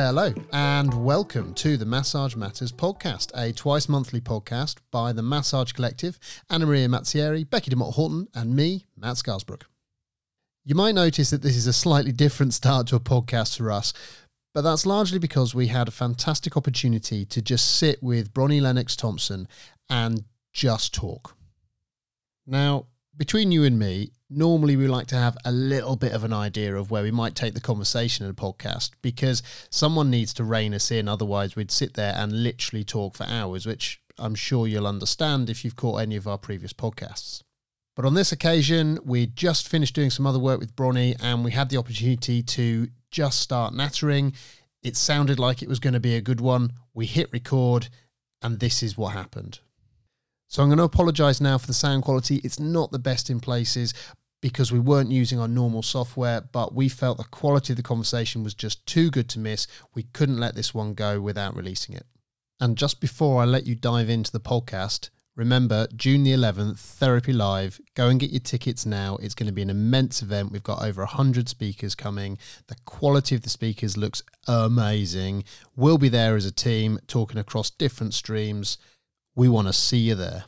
Hello, and welcome to the Massage Matters podcast, a twice monthly podcast by the Massage Collective, Anna Maria Mazzieri, Becky DeMott Horton, and me, Matt Scarsbrook. You might notice that this is a slightly different start to a podcast for us, but that's largely because we had a fantastic opportunity to just sit with Bronnie Lennox Thompson and just talk. Now, between you and me, normally we like to have a little bit of an idea of where we might take the conversation in a podcast because someone needs to rein us in. Otherwise, we'd sit there and literally talk for hours, which I'm sure you'll understand if you've caught any of our previous podcasts. But on this occasion, we just finished doing some other work with Bronnie and we had the opportunity to just start nattering. It sounded like it was going to be a good one. We hit record, and this is what happened. So I'm going to apologize now for the sound quality. It's not the best in places because we weren't using our normal software, but we felt the quality of the conversation was just too good to miss. We couldn't let this one go without releasing it. And just before I let you dive into the podcast, remember June the 11th, Therapy Live. Go and get your tickets now. It's going to be an immense event. We've got over 100 speakers coming. The quality of the speakers looks amazing. We'll be there as a team talking across different streams. We want to see you there.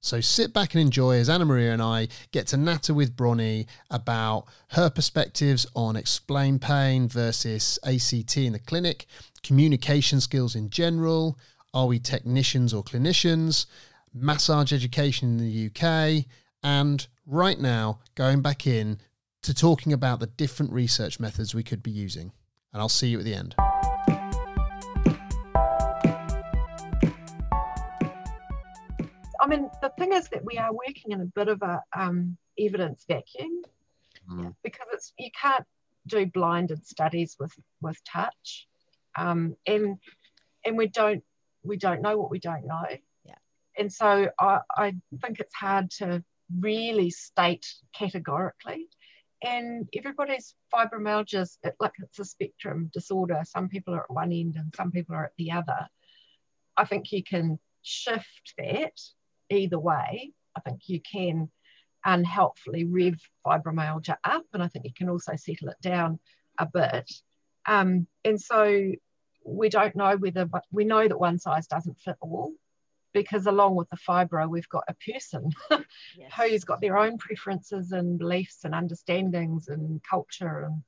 So sit back and enjoy as Anna Maria and I get to natter with Bronnie about her perspectives on explain pain versus ACT in the clinic, communication skills in general, are we technicians or clinicians, massage education in the UK, and right now going back in to talking about the different research methods we could be using. And I'll see you at the end. I mean, the thing is that we are working in a bit of a um, evidence vacuum mm. because it's you can't do blinded studies with with touch, um, and and we don't we don't know what we don't know. Yeah. And so I, I think it's hard to really state categorically. And everybody's fibromyalgia is like it's a spectrum disorder. Some people are at one end and some people are at the other. I think you can shift that either way. I think you can unhelpfully rev fibromyalgia up, and I think you can also settle it down a bit. Um, and so we don't know whether, but we know that one size doesn't fit all because along with the fibro, we've got a person yes. who's got their own preferences and beliefs and understandings and culture and,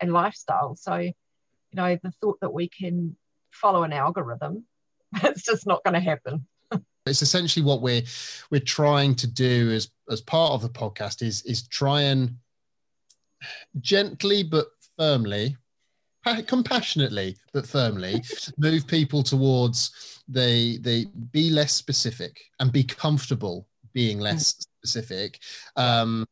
and lifestyle. So, you know, the thought that we can follow an algorithm, it's just not going to happen. It's essentially what we're we're trying to do as as part of the podcast is is try and gently but firmly compassionately but firmly move people towards the the be less specific and be comfortable being less specific um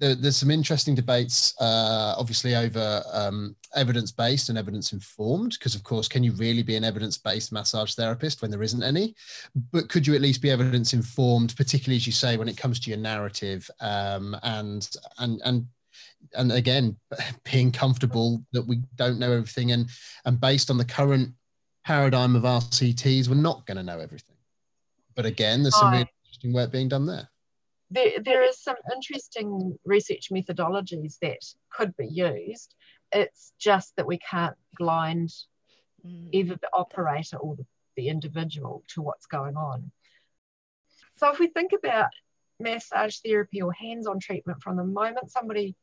there, there's some interesting debates uh obviously over um evidence based and evidence informed because of course can you really be an evidence based massage therapist when there isn't any? But could you at least be evidence informed particularly as you say when it comes to your narrative um and and and and again being comfortable that we don't know everything and and based on the current paradigm of rcts we're not going to know everything. But again there's some really interesting work being done there there, there is some interesting research methodologies that could be used it's just that we can't blind mm. either the operator or the, the individual to what's going on so if we think about massage therapy or hands-on treatment from the moment somebody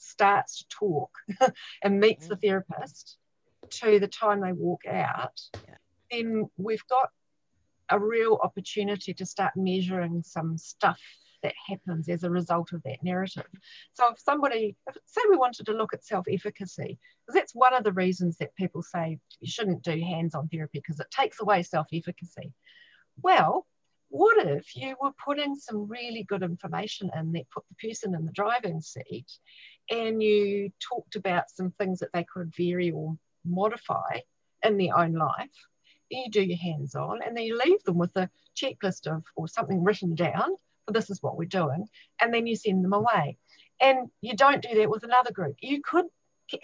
starts to talk and meets the mm. therapist to the time they walk out, yeah. then we've got a real opportunity to start measuring some stuff that happens as a result of that narrative. So if somebody, if, say we wanted to look at self-efficacy, because that's one of the reasons that people say you shouldn't do hands-on therapy because it takes away self-efficacy. Well, what if you were putting some really good information in that put the person in the driving seat and you talked about some things that they could vary or modify in their own life. Then you do your hands on and then you leave them with a checklist of or something written down this is what we're doing, and then you send them away. And you don't do that with another group. You could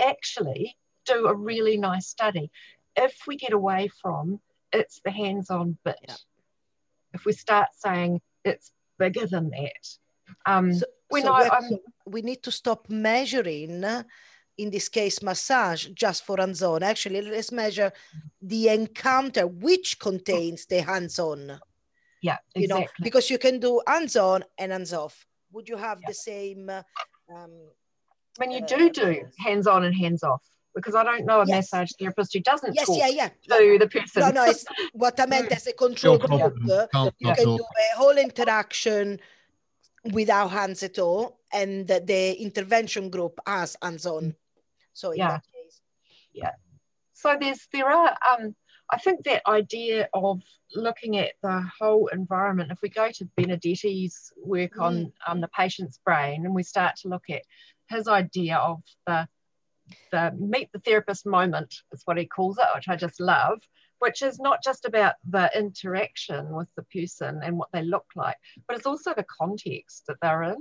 actually do a really nice study if we get away from it's the hands on bit. Yeah. If we start saying it's bigger than that. Um, so, we so know we need to stop measuring in this case massage just for hands-on actually let's measure the encounter which contains the hands-on yeah exactly. you know because you can do hands-on and hands-off would you have yeah. the same um, when you uh, do do hands-on and hands-off because I don't know a yes. massage therapist who doesn't yes, talk yeah, yeah. to the person. No, no, it's what I meant as a control group. You can do a whole interaction without hands at all, and the, the intervention group has hands on. So yeah, yeah. So there's there are um, I think that idea of looking at the whole environment. If we go to Benedetti's work mm. on on the patient's brain, and we start to look at his idea of the the meet the therapist moment is what he calls it, which I just love, which is not just about the interaction with the person and what they look like, but it's also the context that they're in.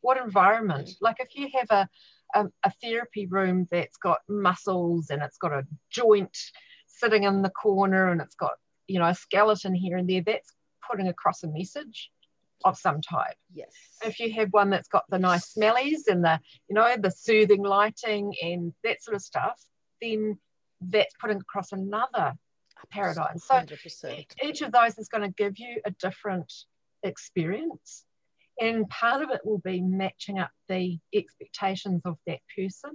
What environment? Like if you have a a, a therapy room that's got muscles and it's got a joint sitting in the corner and it's got you know a skeleton here and there that's putting across a message of some type yes if you have one that's got the nice smellies and the you know the soothing lighting and that sort of stuff then that's putting across another paradigm so 100%. each of those is going to give you a different experience and part of it will be matching up the expectations of that person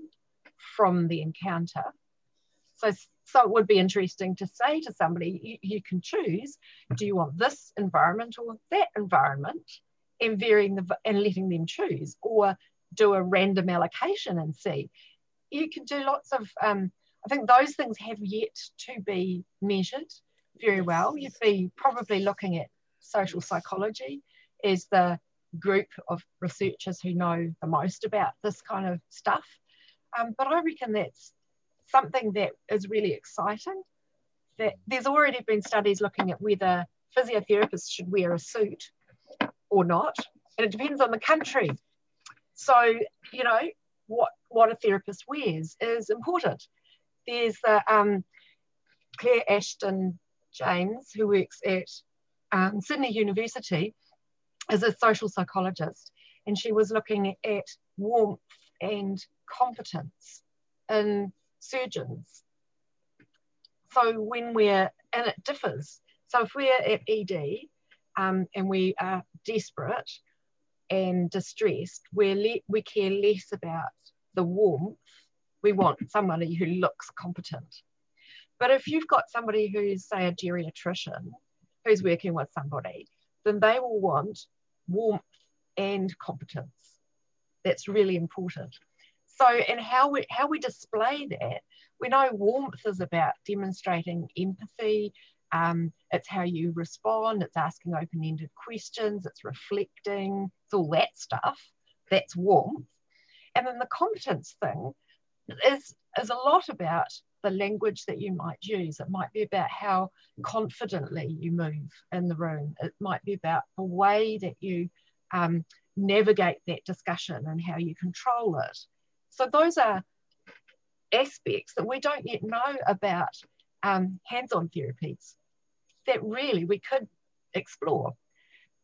from the encounter. So, so it would be interesting to say to somebody, you, you can choose, do you want this environment or that environment? And varying the and letting them choose, or do a random allocation and see. You can do lots of um, I think those things have yet to be measured very well. You'd be probably looking at social psychology as the group of researchers who know the most about this kind of stuff. Um, but I reckon that's something that is really exciting. That there's already been studies looking at whether physiotherapists should wear a suit or not, and it depends on the country. So you know what what a therapist wears is important. There's the um, Claire Ashton James who works at um, Sydney University as a social psychologist, and she was looking at warmth and competence in surgeons. So when we're, and it differs. So if we're at ED um, and we are desperate and distressed, le- we care less about the warmth. We want somebody who looks competent. But if you've got somebody who's, say, a geriatrician who's working with somebody, then they will want warmth and competence. That's really important. So, and how we how we display that, we know warmth is about demonstrating empathy. Um, it's how you respond. It's asking open-ended questions. It's reflecting. It's all that stuff. That's warmth. And then the competence thing is is a lot about the language that you might use. It might be about how confidently you move in the room. It might be about the way that you um, navigate that discussion and how you control it. So those are aspects that we don't yet know about um, hands-on therapies that really we could explore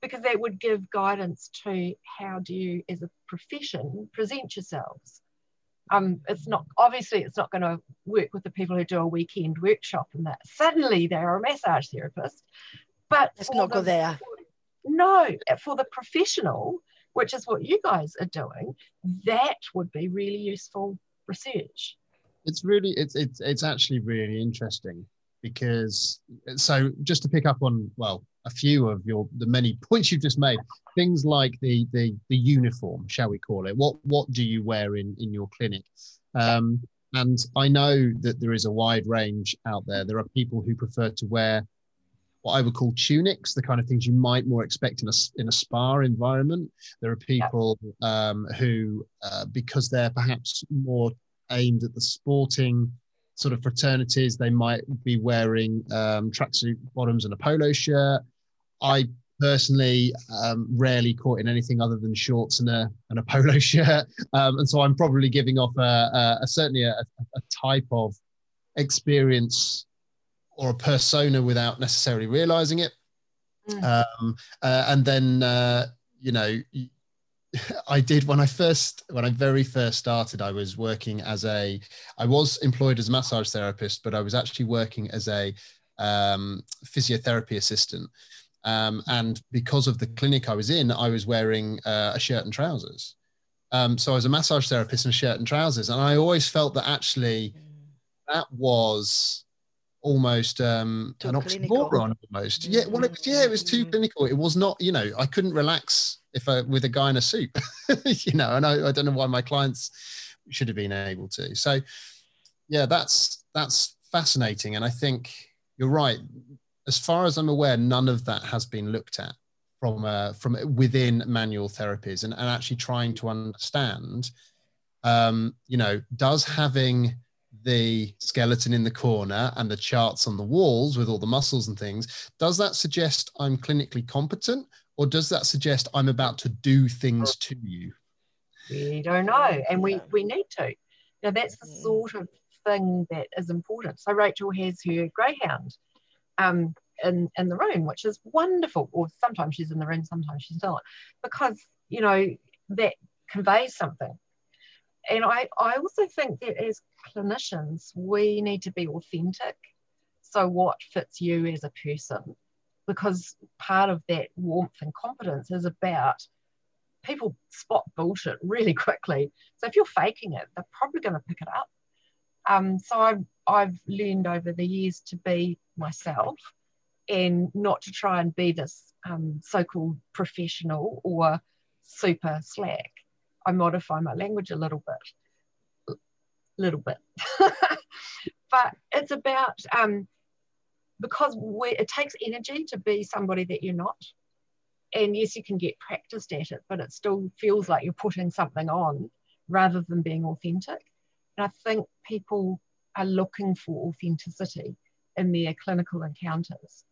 because that would give guidance to how do you as a profession present yourselves um, it's not obviously it's not going to work with the people who do a weekend workshop and that suddenly they're a massage therapist. But it's not go there. No, for the professional, which is what you guys are doing, that would be really useful research. It's really it's it's it's actually really interesting because so just to pick up on well a few of your the many points you've just made things like the the the uniform shall we call it? What what do you wear in in your clinic? Um, and i know that there is a wide range out there. There are people who prefer to wear what i would call tunics the kind of things you might more expect in a in a spa environment. There are people um, who uh, because they're perhaps more aimed at the sporting sort of fraternities, they might be wearing um, tracksuit bottoms and a polo shirt. I personally um, rarely caught in anything other than shorts and a and a polo shirt, um, and so I'm probably giving off a, a, a certainly a, a, type of experience or a persona without necessarily realizing it. Mm. Um, uh, and then uh, you know I did when I first, when I very first started, I was working as a, I was employed as a massage therapist, but I was actually working as a um, physiotherapy assistant. Um, and because of the clinic I was in, I was wearing uh, a shirt and trousers. Um, so I was a massage therapist in a shirt and trousers. And I always felt that actually that was almost um too an oxymoron almost. Yeah well it was yeah it was too mm-hmm. clinical. It was not you know i couldn't relax if I with a guy in a suit you know and I, I don't know why my clients should have been able to. So yeah that's that's fascinating. And i think you're right. As far as i'm aware none of that has been looked at from uh, from within manual therapies and, and actually trying to understand um, you know does having the skeleton in the corner and the charts on the walls with all the muscles and things, does that suggest I'm clinically competent or does that suggest I'm about to do things to you? We don't know, and we, we need to. Now, that's the sort of thing that is important. So, Rachel has her greyhound um, in, in the room, which is wonderful. Or sometimes she's in the room, sometimes she's not, because, you know, that conveys something and I, I also think that as clinicians, we need to be authentic. So, what fits you as a person? Because part of that warmth and competence is about people spot bullshit really quickly. So, if you're faking it, they're probably going to pick it up. Um, so, I've, I've learned over the years to be myself and not to try and be this um, so called professional or super slack. I modify my language a little bit, little bit. but it's about um, because it takes energy to be somebody that you're not. And yes, you can get practiced at it, but it still feels like you're putting something on rather than being authentic. And I think people are looking for authenticity in their clinical encounters.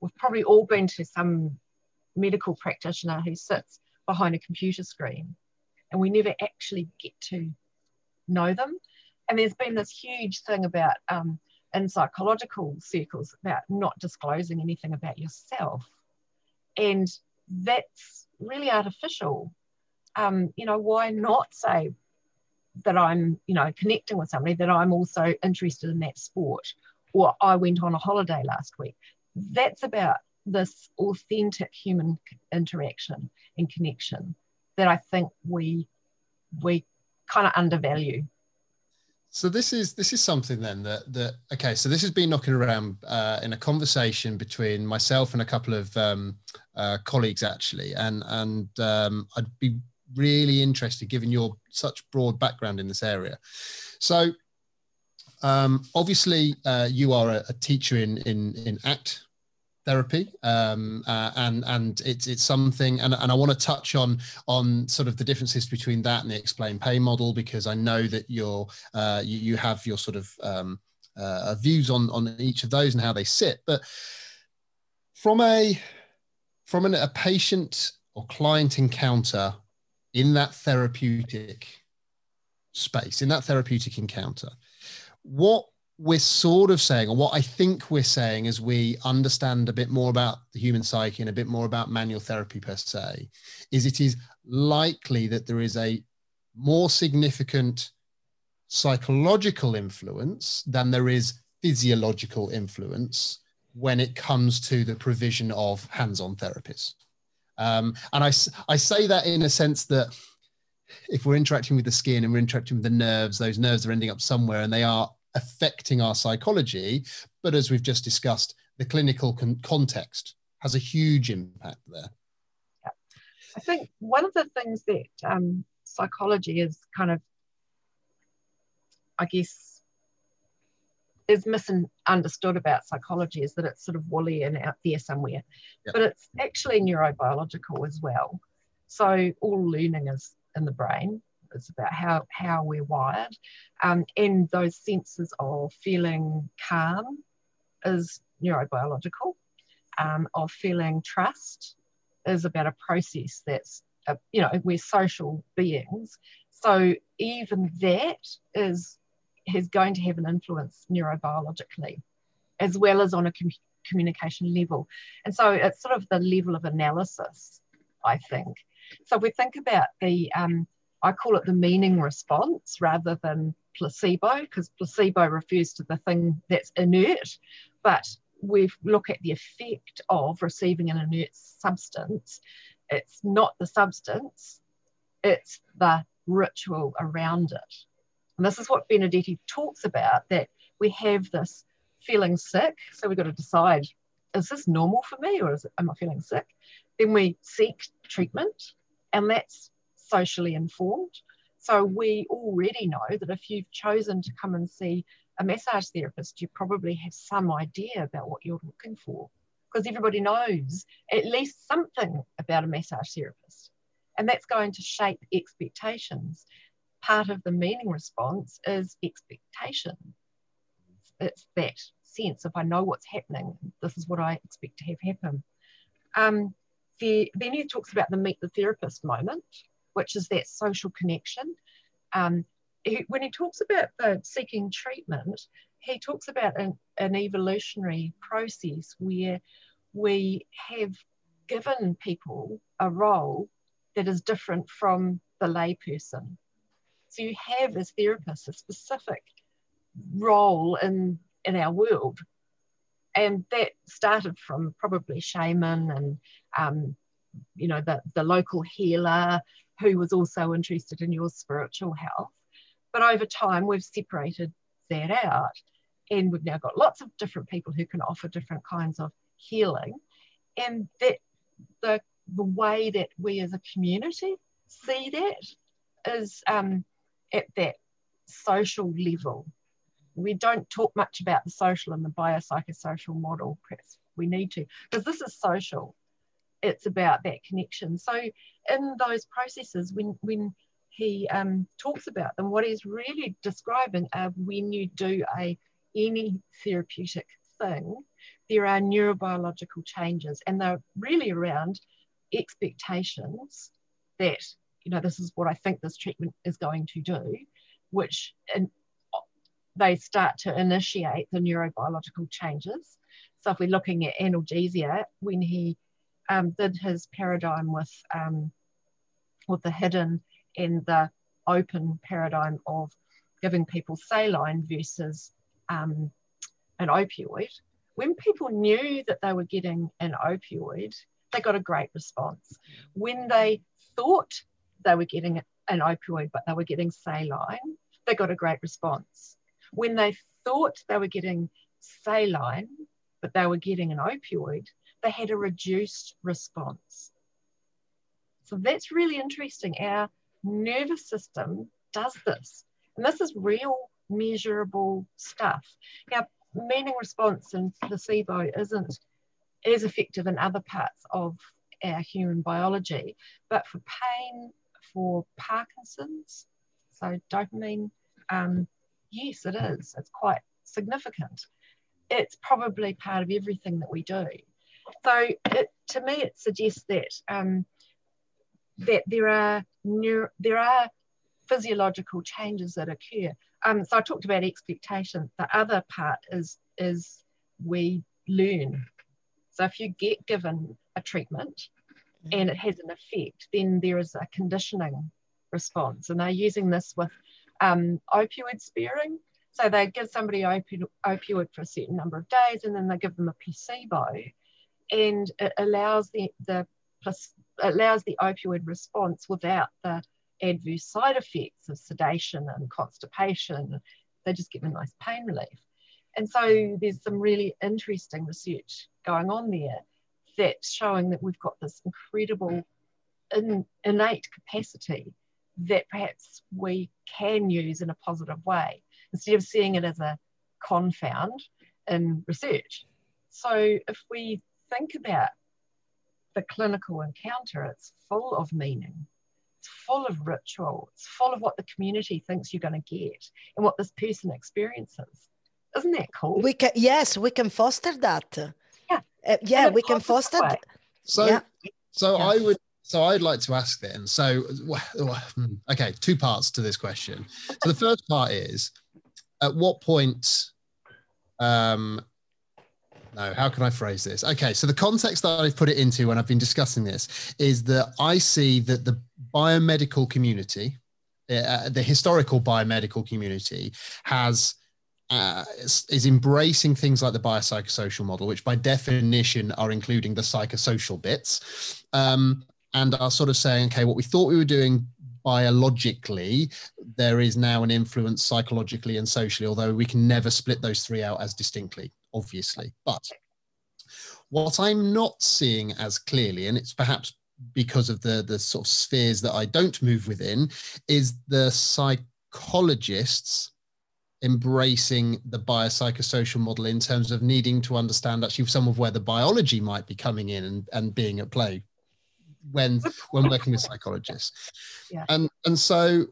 We've probably all been to some medical practitioner who sits behind a computer screen and we never actually get to know them. And there's been this huge thing about um, in psychological circles about not disclosing anything about yourself. And that's really artificial. Um, you know, why not say that I'm, you know, connecting with somebody, that I'm also interested in that sport, or I went on a holiday last week. That's about this authentic human interaction and connection that I think we we kind of undervalue. So this is this is something then that that okay. So this has been knocking around uh, in a conversation between myself and a couple of um, uh, colleagues actually, and and um, I'd be really interested, given your such broad background in this area. So um, obviously, uh, you are a, a, teacher in in in ACT therapy um, uh, and and it's it's something and, and I want to touch on on sort of the differences between that and the explain pain model because I know that you're uh, you, you have your sort of um, uh, views on on each of those and how they sit. But from a from an, a patient or client encounter in that therapeutic space in that therapeutic encounter what we're sort of saying, or what I think we're saying as we understand a bit more about the human psyche and a bit more about manual therapy per se, is it is likely that there is a more significant psychological influence than there is physiological influence when it comes to the provision of hands on therapies. Um, and I, I say that in a sense that if we're interacting with the skin and we're interacting with the nerves, those nerves are ending up somewhere and they are affecting our psychology. But as we've just discussed, the clinical con- context has a huge impact there. Yeah. I think one of the things that um, psychology is kind of, I guess, is misunderstood about psychology is that it's sort of woolly and out there somewhere, yep. but it's actually neurobiological as well. So all learning is in the brain, it's about how, how we're wired. Um, and those senses of feeling calm is neurobiological, um, of feeling trust is about a process that's, a, you know, we're social beings. So even that is, is going to have an influence neurobiologically, as well as on a com- communication level. And so it's sort of the level of analysis, I think. So we think about the, um, I call it the meaning response rather than placebo, because placebo refers to the thing that's inert, but we look at the effect of receiving an inert substance. It's not the substance, it's the ritual around it. And this is what Benedetti talks about that we have this feeling sick. So we've got to decide is this normal for me or is it, am I feeling sick? Then we seek treatment, and that's socially informed. So we already know that if you've chosen to come and see a massage therapist, you probably have some idea about what you're looking for because everybody knows at least something about a massage therapist. And that's going to shape expectations. Part of the meaning response is expectation. It's that sense if I know what's happening, this is what I expect to have happen. Um, the, then he talks about the meet the therapist moment, which is that social connection. Um, he, when he talks about the seeking treatment, he talks about an, an evolutionary process where we have given people a role that is different from the layperson. So you have as therapists a specific role in in our world. And that started from probably shaman and, um, you know, the, the local healer who was also interested in your spiritual health. But over time, we've separated that out. And we've now got lots of different people who can offer different kinds of healing. And that the, the way that we as a community see that is um, at that social level we don't talk much about the social and the biopsychosocial model. Perhaps we need to, because this is social. It's about that connection. So in those processes, when when he um, talks about them, what he's really describing are when you do a any therapeutic thing, there are neurobiological changes, and they're really around expectations that you know this is what I think this treatment is going to do, which in, they start to initiate the neurobiological changes. So if we're looking at analgesia, when he um, did his paradigm with um, with the hidden and the open paradigm of giving people saline versus um, an opioid, when people knew that they were getting an opioid, they got a great response. When they thought they were getting an opioid, but they were getting saline, they got a great response when they thought they were getting saline, but they were getting an opioid, they had a reduced response. So that's really interesting. Our nervous system does this. And this is real measurable stuff. Now, meaning response and placebo isn't as effective in other parts of our human biology, but for pain, for Parkinson's, so dopamine, um, yes, it is. It's quite significant. It's probably part of everything that we do. So it, to me, it suggests that um, that there are neuro, there are physiological changes that occur. Um, so I talked about expectation. The other part is is we learn. So if you get given a treatment mm-hmm. and it has an effect, then there is a conditioning response. And they're using this with um, opioid sparing. So they give somebody opi- opioid for a certain number of days and then they give them a placebo and it allows the, the allows the opioid response without the adverse side effects of sedation and constipation. They just give a nice pain relief. And so there's some really interesting research going on there that's showing that we've got this incredible in, innate capacity that perhaps we can use in a positive way instead of seeing it as a confound in research. So if we think about the clinical encounter, it's full of meaning. It's full of ritual. It's full of what the community thinks you're going to get and what this person experiences. Isn't that cool? We can yes, we can foster that. Yeah, uh, yeah, we can foster. Th- so, yeah. so yeah. I would so I'd like to ask then. So, hmm, okay, two parts to this question. So the first part is, at what point, um, no, how can I phrase this? Okay, so the context that I've put it into when I've been discussing this is that I see that the biomedical community, uh, the historical biomedical community, has uh, is, is, embracing things like the biopsychosocial model, which by definition are including the psychosocial bits, um, and are sort of saying, okay, what we thought we were doing biologically, there is now an influence psychologically and socially, although we can never split those three out as distinctly, obviously. But what I'm not seeing as clearly, and it's perhaps because of the, the sort of spheres that I don't move within, is the psychologists embracing the biopsychosocial model in terms of needing to understand actually some of where the biology might be coming in and, and being at play when when working with psychologists yeah. and and so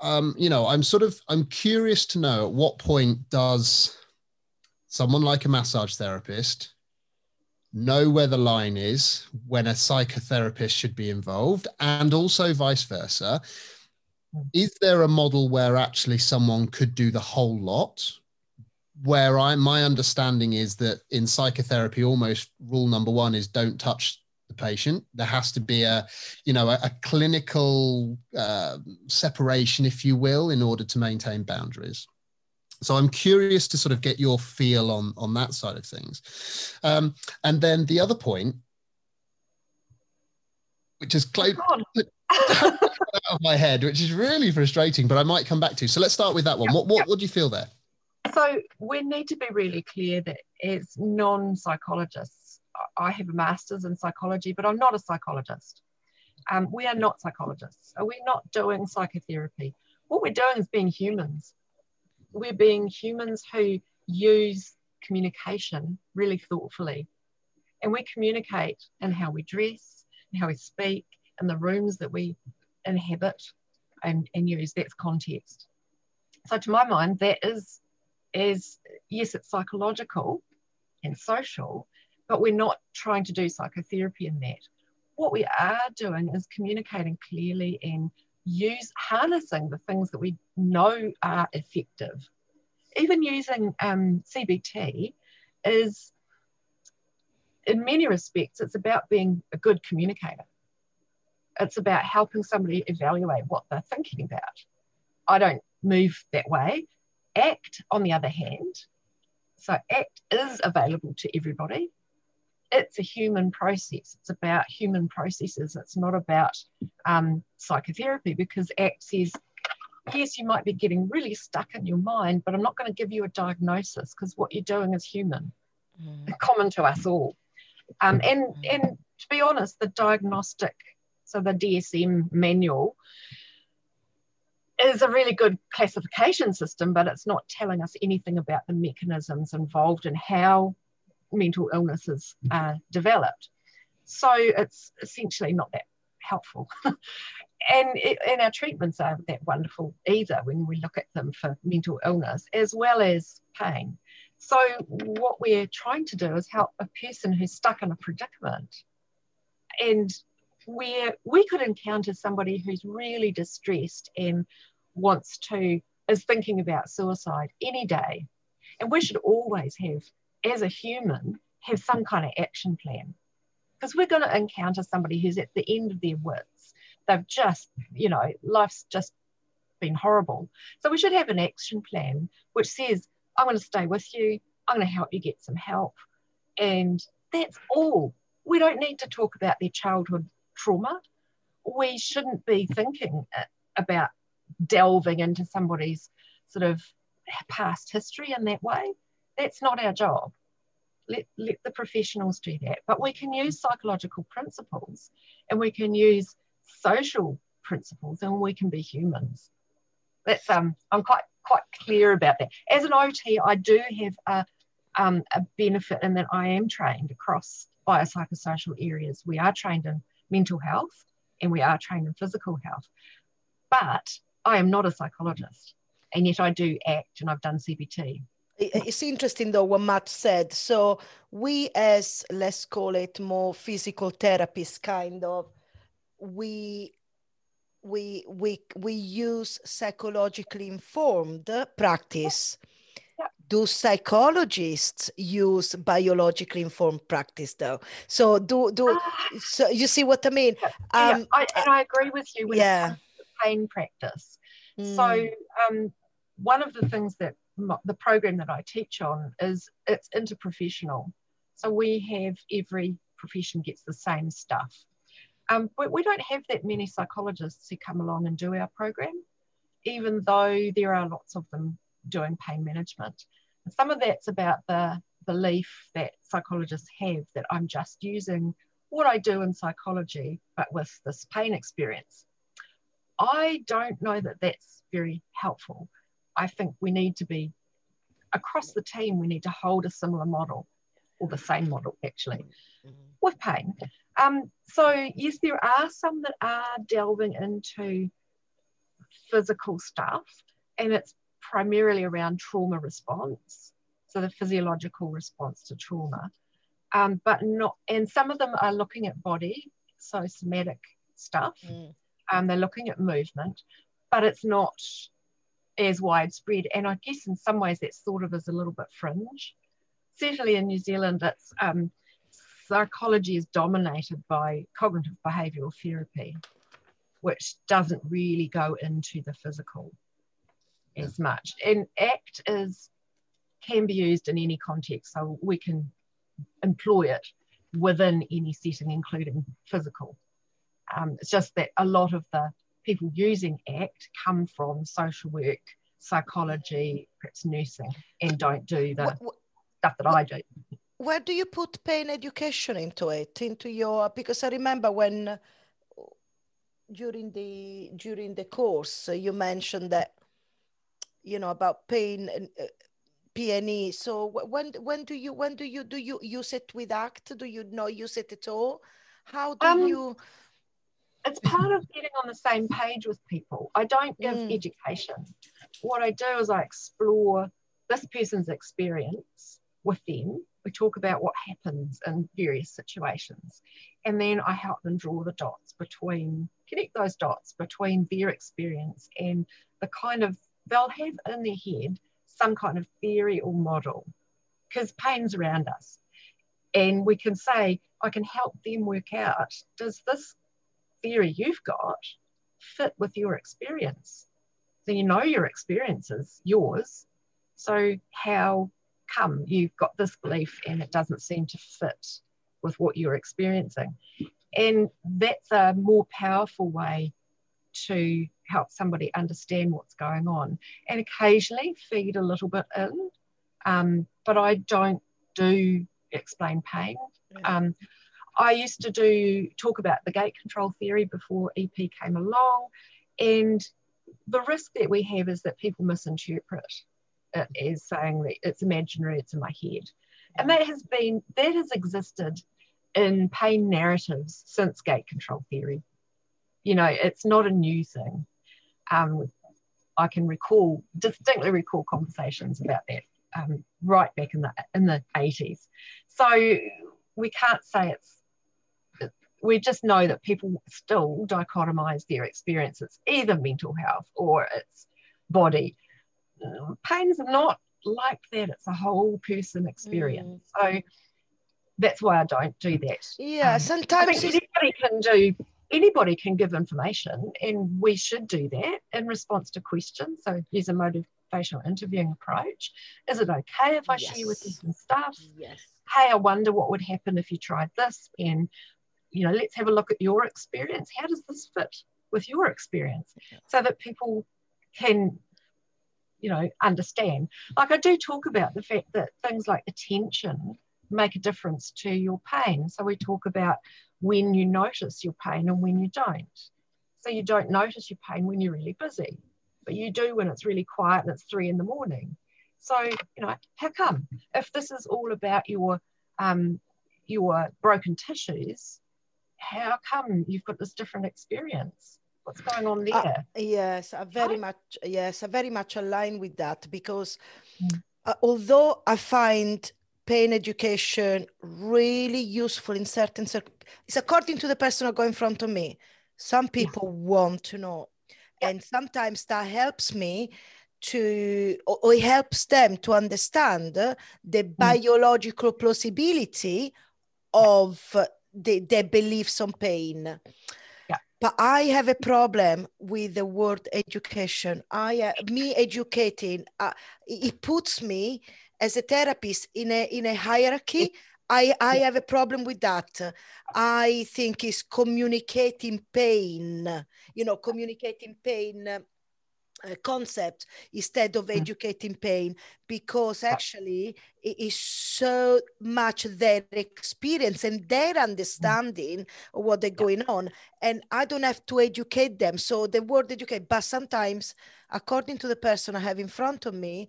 um you know i'm sort of i'm curious to know at what point does someone like a massage therapist know where the line is when a psychotherapist should be involved and also vice versa is there a model where actually someone could do the whole lot where i my understanding is that in psychotherapy almost rule number one is don't touch the patient. There has to be a, you know, a, a clinical uh, separation, if you will, in order to maintain boundaries. So I'm curious to sort of get your feel on on that side of things. Um, and then the other point, which is close out of my head, which is really frustrating, but I might come back to. So let's start with that one. What what, what do you feel there? So we need to be really clear that as non-psychologists, I have a master's in psychology, but I'm not a psychologist. Um, we are not psychologists. Are we're not doing psychotherapy. What we're doing is being humans. We're being humans who use communication really thoughtfully. And we communicate in how we dress, how we speak, and the rooms that we inhabit and, and use. That's context. So to my mind, that is, is yes, it's psychological and social, but we're not trying to do psychotherapy in that. What we are doing is communicating clearly and use harnessing the things that we know are effective. Even using um, CBT is, in many respects, it's about being a good communicator. It's about helping somebody evaluate what they're thinking about. I don't move that way. ACT, on the other hand, so ACT is available to everybody it's a human process. It's about human processes. It's not about um, psychotherapy because ACT says, yes, you might be getting really stuck in your mind, but I'm not going to give you a diagnosis because what you're doing is human, mm. common to us all. Um, and, mm. and to be honest, the diagnostic, so the DSM manual, is a really good classification system, but it's not telling us anything about the mechanisms involved and how mental illnesses are developed. So it's essentially not that helpful. and, it, and our treatments aren't that wonderful either when we look at them for mental illness as well as pain. So what we're trying to do is help a person who's stuck in a predicament and where we could encounter somebody who's really distressed and wants to is thinking about suicide any day and we should always have as a human, have some kind of action plan. Because we're going to encounter somebody who's at the end of their wits. They've just, you know, life's just been horrible. So we should have an action plan which says, I'm going to stay with you, I'm going to help you get some help. And that's all. We don't need to talk about their childhood trauma. We shouldn't be thinking about delving into somebody's sort of past history in that way that's not our job. Let, let the professionals do that. But we can use psychological principles and we can use social principles and we can be humans. That's um I'm quite quite clear about that. As an OT, I do have a, um, a benefit in that I am trained across biopsychosocial areas. We are trained in mental health and we are trained in physical health. But I am not a psychologist. And yet I do ACT and I've done CBT it's interesting though what Matt said. So we as let's call it more physical therapists kind of we we we we use psychologically informed practice do psychologists use biologically informed practice though so do do ah. so you see what i mean um, yeah, I, and i agree with you when yeah. it comes to pain practice mm. so um, one of the things that the program that i teach on is it's interprofessional so we have every profession gets the same stuff um, but we don't have that many psychologists who come along and do our program even though there are lots of them doing pain management. And some of that's about the belief that psychologists have that I'm just using what I do in psychology, but with this pain experience. I don't know that that's very helpful. I think we need to be across the team, we need to hold a similar model or the same model actually with pain. Um, so, yes, there are some that are delving into physical stuff, and it's primarily around trauma response, so the physiological response to trauma. Um, but not, and some of them are looking at body, so somatic stuff. Mm. Um, they're looking at movement, but it's not as widespread. And I guess in some ways that's sort of as a little bit fringe. Certainly in New Zealand, it's um, psychology is dominated by cognitive behavioural therapy, which doesn't really go into the physical as much. And ACT is can be used in any context, so we can employ it within any setting, including physical. Um, it's just that a lot of the people using ACT come from social work, psychology, perhaps nursing, and don't do the what, what, stuff that what, I do. Where do you put pain education into it? Into your because I remember when during the during the course you mentioned that you know about pain and uh, PNE. So when when do you when do you do you use it with ACT? Do you not use it at all? How do um, you? It's part of getting on the same page with people. I don't give mm. education. What I do is I explore this person's experience with them. We talk about what happens in various situations, and then I help them draw the dots between connect those dots between their experience and the kind of they'll have in their head some kind of theory or model because pain's around us. And we can say, I can help them work out does this theory you've got fit with your experience? So you know your experience is yours. So how come you've got this belief and it doesn't seem to fit with what you're experiencing? And that's a more powerful way to help somebody understand what's going on and occasionally feed a little bit in. Um, but I don't do explain pain. Um, I used to do talk about the gate control theory before EP came along, and the risk that we have is that people misinterpret it as saying that it's imaginary, it's in my head, and that has been that has existed in pain narratives since gate control theory. You know, it's not a new thing. Um, I can recall, distinctly recall conversations about that um, right back in the in the 80s. So we can't say it's. We just know that people still dichotomize their experience. It's either mental health or it's body. Pain's not like that. It's a whole person experience. Mm. So that's why I don't do that. Yeah, um, sometimes anybody can do anybody can give information and we should do that in response to questions. So use a motivational interviewing approach. Is it okay if I yes. share with you some stuff? Yes. Hey, I wonder what would happen if you tried this. And, you know, let's have a look at your experience. How does this fit with your experience? So that people can you know understand like i do talk about the fact that things like attention make a difference to your pain so we talk about when you notice your pain and when you don't. So you don't notice your pain when you're really busy, but you do when it's really quiet and it's three in the morning. So, you know, how come? If this is all about your um, your broken tissues, how come you've got this different experience? What's going on uh, there? Uh, yes, I very much yes, I very much align with that because mm. uh, although I find pain education really useful in certain it's according to the person going in front of me some people yeah. want to know and sometimes that helps me to or it helps them to understand the mm. biological plausibility of the, their beliefs on pain yeah. but i have a problem with the word education i uh, me educating uh, it puts me as a therapist in a in a hierarchy I, I have a problem with that. I think it's communicating pain, you know, communicating pain uh, concept instead of mm. educating pain because actually it is so much their experience and their mm. understanding of what they're going on and i don't have to educate them so the word educate but sometimes according to the person i have in front of me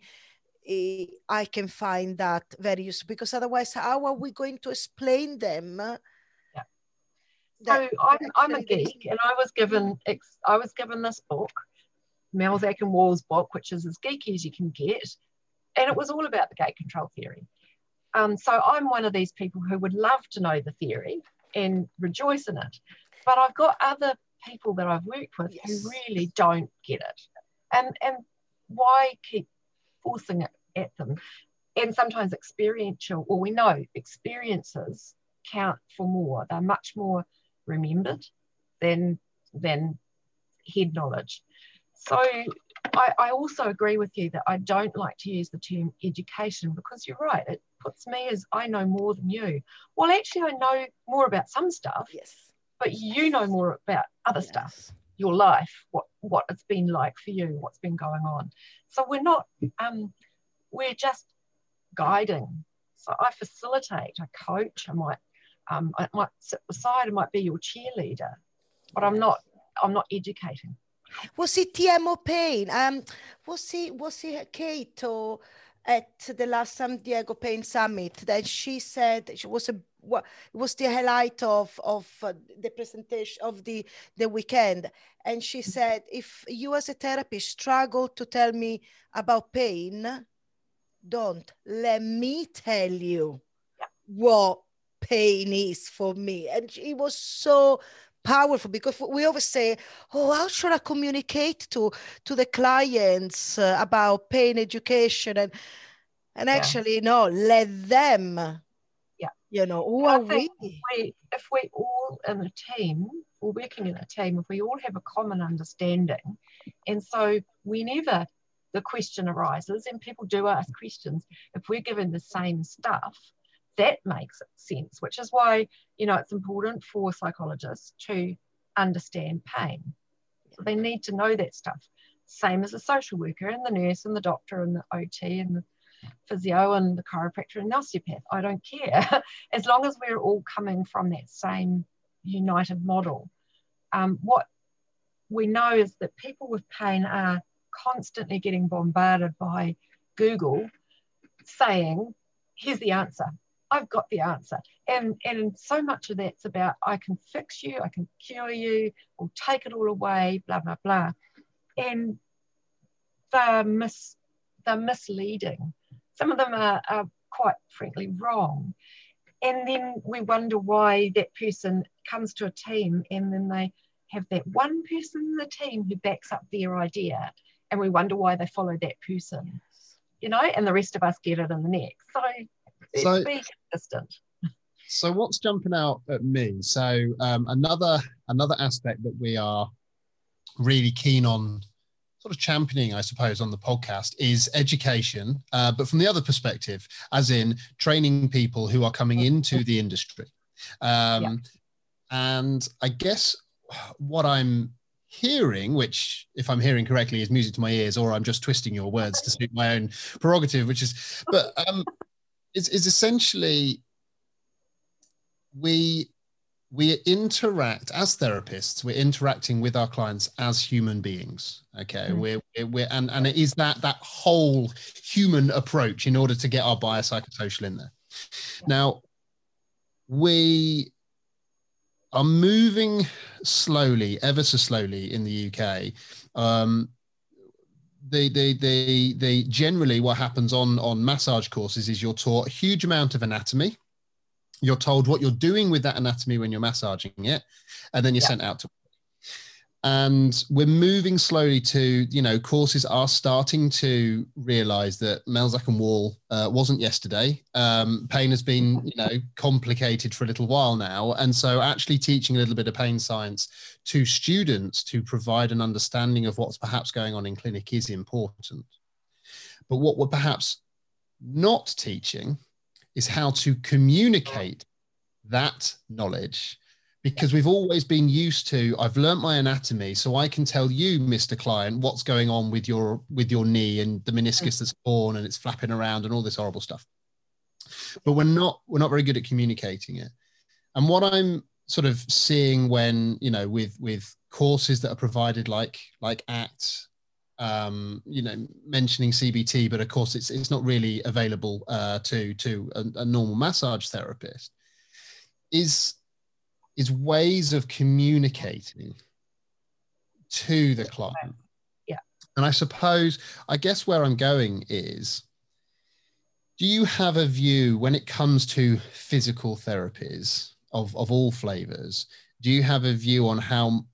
eh, i can find that very useful because otherwise how are we going to explain them yeah. so I'm, I'm a geek and i was given i was given this book Melzack and Wall's book, which is as geeky as you can get. And it was all about the gate control theory. Um, so I'm one of these people who would love to know the theory and rejoice in it. But I've got other people that I've worked with yes. who really don't get it. And, and why keep forcing it at them? And sometimes experiential, or we know experiences count for more. They're much more remembered than, than head knowledge. So I, I, also agree with you that I don't like to use the term education because you're right. It puts me as I know more than you. Well, actually, I know more about some stuff. Yes. But you know more about other yes. stuff, your life, what what it's been like for you, what's been going on. So we're not. Um, we're just guiding. So I facilitate. I coach. I might. Um, I might sit beside. I might be your cheerleader, but I'm not. I'm not educating. Was it TMO Pain? Um, was he was he Kate or at the last San Diego Pain Summit that she said she was a what was the highlight of of uh, the presentation of the the weekend? And she said if you as a therapist struggle to tell me about pain don't let me tell you what pain is for me. And it was so powerful because we always say, "Oh, how should I communicate to to the clients uh, about pain education?" And and actually, yeah. no, let them. Yeah, you know, who are we? If, we? if we all in a team, we're working in a team, if we all have a common understanding, and so whenever the question arises, and people do ask questions, if we're given the same stuff, that makes sense, which is why, you know, it's important for psychologists to understand pain. So they need to know that stuff. Same as a social worker and the nurse and the doctor and the OT and the physio and the chiropractor and the osteopath. I don't care. as long as we're all coming from that same united model. Um, what we know is that people with pain are constantly getting bombarded by Google saying, here's the answer. I've got the answer. And, and so much of that's about I can fix you, I can cure you, or take it all away, blah, blah, blah. And they're, mis, they're misleading. Some of them are, are quite frankly wrong. And then we wonder why that person comes to a team and then they have that one person in the team who backs up their idea. And we wonder why they follow that person, you know, and the rest of us get it in the neck. So so, be consistent. So what's jumping out at me? So um, another another aspect that we are really keen on sort of championing, I suppose, on the podcast is education, uh, but from the other perspective, as in training people who are coming into the industry. Um, yeah. And I guess what I'm hearing, which, if I'm hearing correctly, is music to my ears, or I'm just twisting your words to suit my own prerogative, which is, but um, is, is essentially we we interact as therapists we're interacting with our clients as human beings okay? Mm. we're, we're and and it is that that whole human approach in order to get our biopsychosocial in there. Now we are moving slowly ever so slowly in the uk um, they, they, they, they generally what happens on on massage courses is you're taught a huge amount of anatomy. You're told what you're doing with that anatomy when you're massaging it, and then you're yeah. sent out to. and we're moving slowly to you know courses are starting to realize that Melzack and Wall uh, wasn't yesterday um, pain has been you know complicated for a little while now and so actually teaching a little bit of pain science to students to provide an understanding of what's perhaps going on in clinic is important. But what we're perhaps not teaching is how to communicate that knowledge because we've always been used to i've learnt my anatomy so i can tell you mr client what's going on with your with your knee and the meniscus mm. that's torn and it's flapping around and all this horrible stuff. But we're not we're not very good at communicating it. And what i'm sort of seeing when you know with with courses that are provided like like act um, you know mentioning cbt but of course it's it's not really available uh, to to a, a normal massage therapist is is ways of communicating to the client. Yeah. And I suppose, I guess where I'm going is do you have a view when it comes to physical therapies of, of all flavors? Do you have a view on how,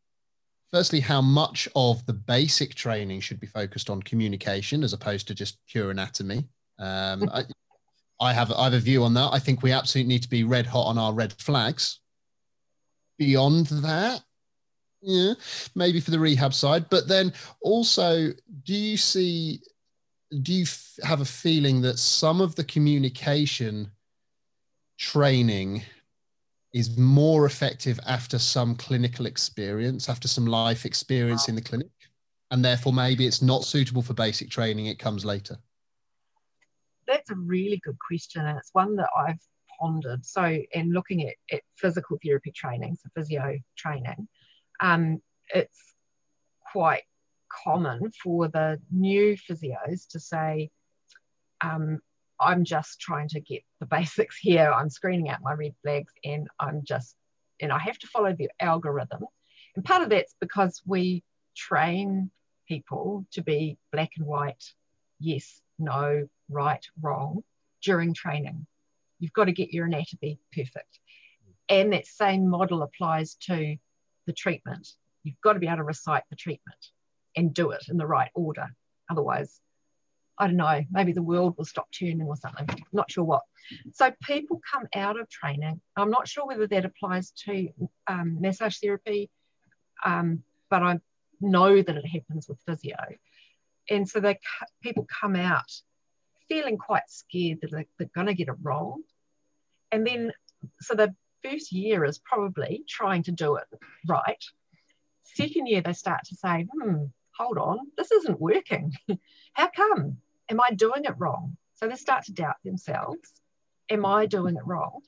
firstly, how much of the basic training should be focused on communication as opposed to just pure anatomy? Um, I, I have I have a view on that. I think we absolutely need to be red hot on our red flags beyond that yeah maybe for the rehab side but then also do you see do you f- have a feeling that some of the communication training is more effective after some clinical experience after some life experience in the clinic and therefore maybe it's not suitable for basic training it comes later that's a really good question and it's one that i've pondered. So, in looking at, at physical therapy training, so physio training, um, it's quite common for the new physios to say, um, I'm just trying to get the basics here. I'm screening out my red flags and I'm just, and I have to follow the algorithm. And part of that's because we train people to be black and white, yes, no, right, wrong during training. You've got to get your anatomy perfect. And that same model applies to the treatment. You've got to be able to recite the treatment and do it in the right order. Otherwise, I don't know, maybe the world will stop turning or something. Not sure what. So people come out of training. I'm not sure whether that applies to um, massage therapy, um, but I know that it happens with physio. And so they people come out feeling quite scared that they're, they're going to get it wrong and then, so the first year is probably trying to do it right. Second year, they start to say, hmm, hold on, this isn't working. How come? Am I doing it wrong? So they start to doubt themselves. Am I doing it wrong?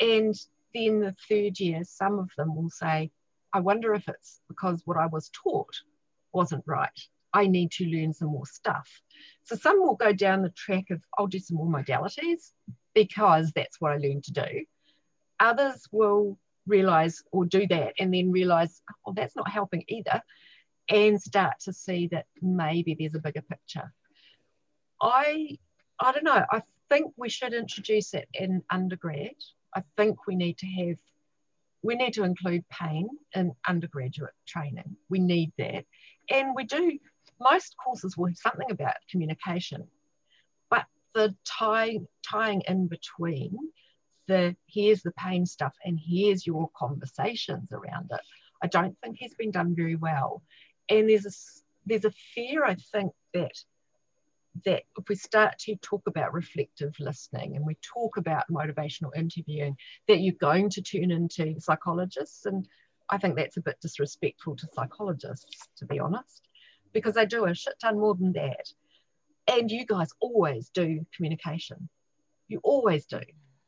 And then the third year, some of them will say, I wonder if it's because what I was taught wasn't right. I need to learn some more stuff. So some will go down the track of, I'll do some more modalities because that's what I learned to do. Others will realize or do that and then realize, oh, that's not helping either, and start to see that maybe there's a bigger picture. I I don't know. I think we should introduce it in undergrad. I think we need to have we need to include pain in undergraduate training. We need that. And we do most courses will have something about communication but the tying tying in between the here's the pain stuff and here's your conversations around it i don't think has been done very well and there's a there's a fear i think that that if we start to talk about reflective listening and we talk about motivational interviewing that you're going to turn into psychologists and i think that's a bit disrespectful to psychologists to be honest because they do a shit ton more than that and you guys always do communication. You always do.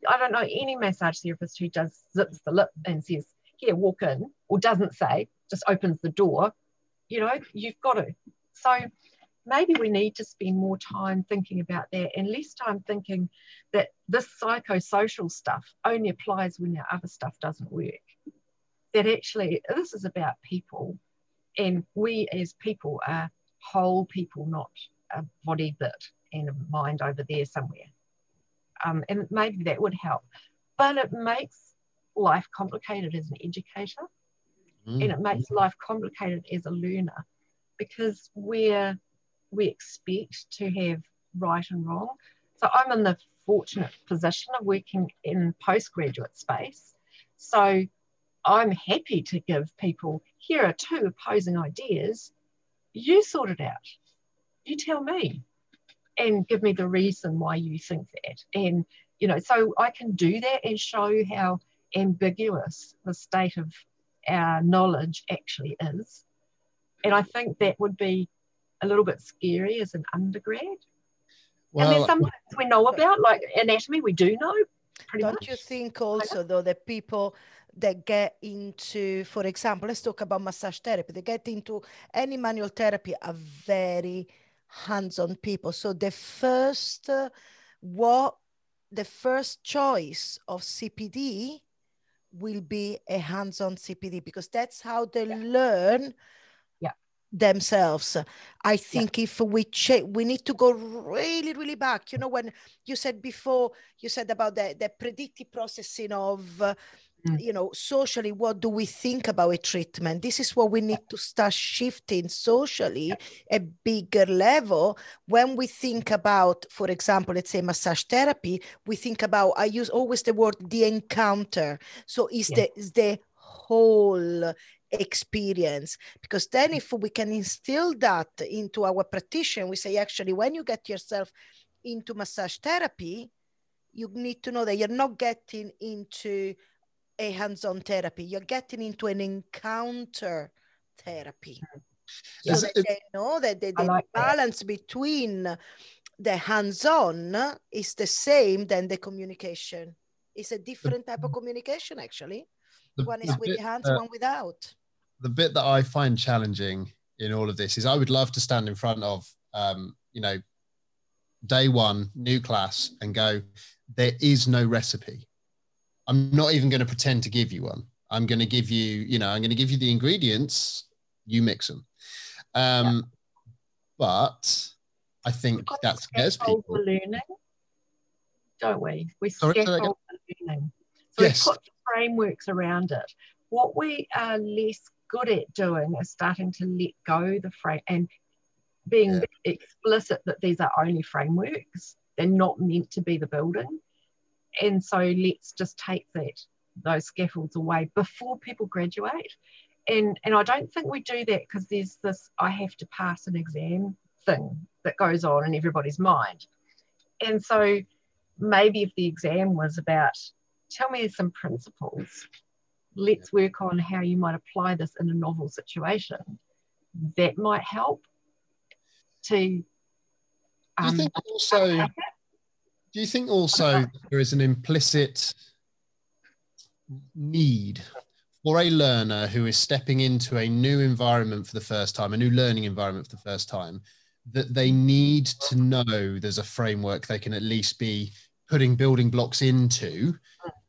I don't know any massage therapist who does zips the lip and says, here, walk in, or doesn't say, just opens the door. You know, you've got to. So maybe we need to spend more time thinking about that and less time thinking that this psychosocial stuff only applies when our other stuff doesn't work. That actually, this is about people, and we as people are whole people, not a body bit and a mind over there somewhere. Um, and maybe that would help. But it makes life complicated as an educator mm. and it makes life complicated as a learner because we're we expect to have right and wrong. So I'm in the fortunate position of working in postgraduate space. So I'm happy to give people here are two opposing ideas. You sort it out. You tell me and give me the reason why you think that. And, you know, so I can do that and show how ambiguous the state of our knowledge actually is. And I think that would be a little bit scary as an undergrad. Well, and there's some things we know about, like anatomy, we do know. Don't much. you think also, though, that people that get into, for example, let's talk about massage therapy, they get into any manual therapy are very hands-on people. So the first, uh, what the first choice of CPD will be a hands-on CPD because that's how they yeah. learn yeah. themselves. I think yeah. if we check, we need to go really, really back. You know, when you said before, you said about the, the predictive processing of uh. Mm. you know socially what do we think about a treatment? This is what we need to start shifting socially a bigger level. When we think about for example let's say massage therapy we think about i use always the word the encounter. So is yeah. the is the whole experience. Because then mm. if we can instill that into our practitioner we say actually when you get yourself into massage therapy you need to know that you're not getting into a hands-on therapy. You're getting into an encounter therapy. So that it, they know that the, the like balance that. between the hands-on is the same than the communication. It's a different type of communication, actually. The, one is with bit, the hands, uh, one without. The bit that I find challenging in all of this is I would love to stand in front of, um, you know, day one, new class, and go, there is no recipe I'm not even going to pretend to give you one. I'm going to give you, you know, I'm going to give you the ingredients. You mix them. Um, yeah. But I think that scares people. Learning, don't we? We scaffold learning. So yes. we put frameworks around it. What we are less good at doing is starting to let go the frame and being yeah. explicit that these are only frameworks. They're not meant to be the building and so let's just take that those scaffolds away before people graduate. And and i don't think we do that because there's this i have to pass an exam thing that goes on in everybody's mind. And so maybe if the exam was about tell me some principles. Let's work on how you might apply this in a novel situation. That might help to um, you think also do you think also there is an implicit need for a learner who is stepping into a new environment for the first time, a new learning environment for the first time, that they need to know there's a framework they can at least be putting building blocks into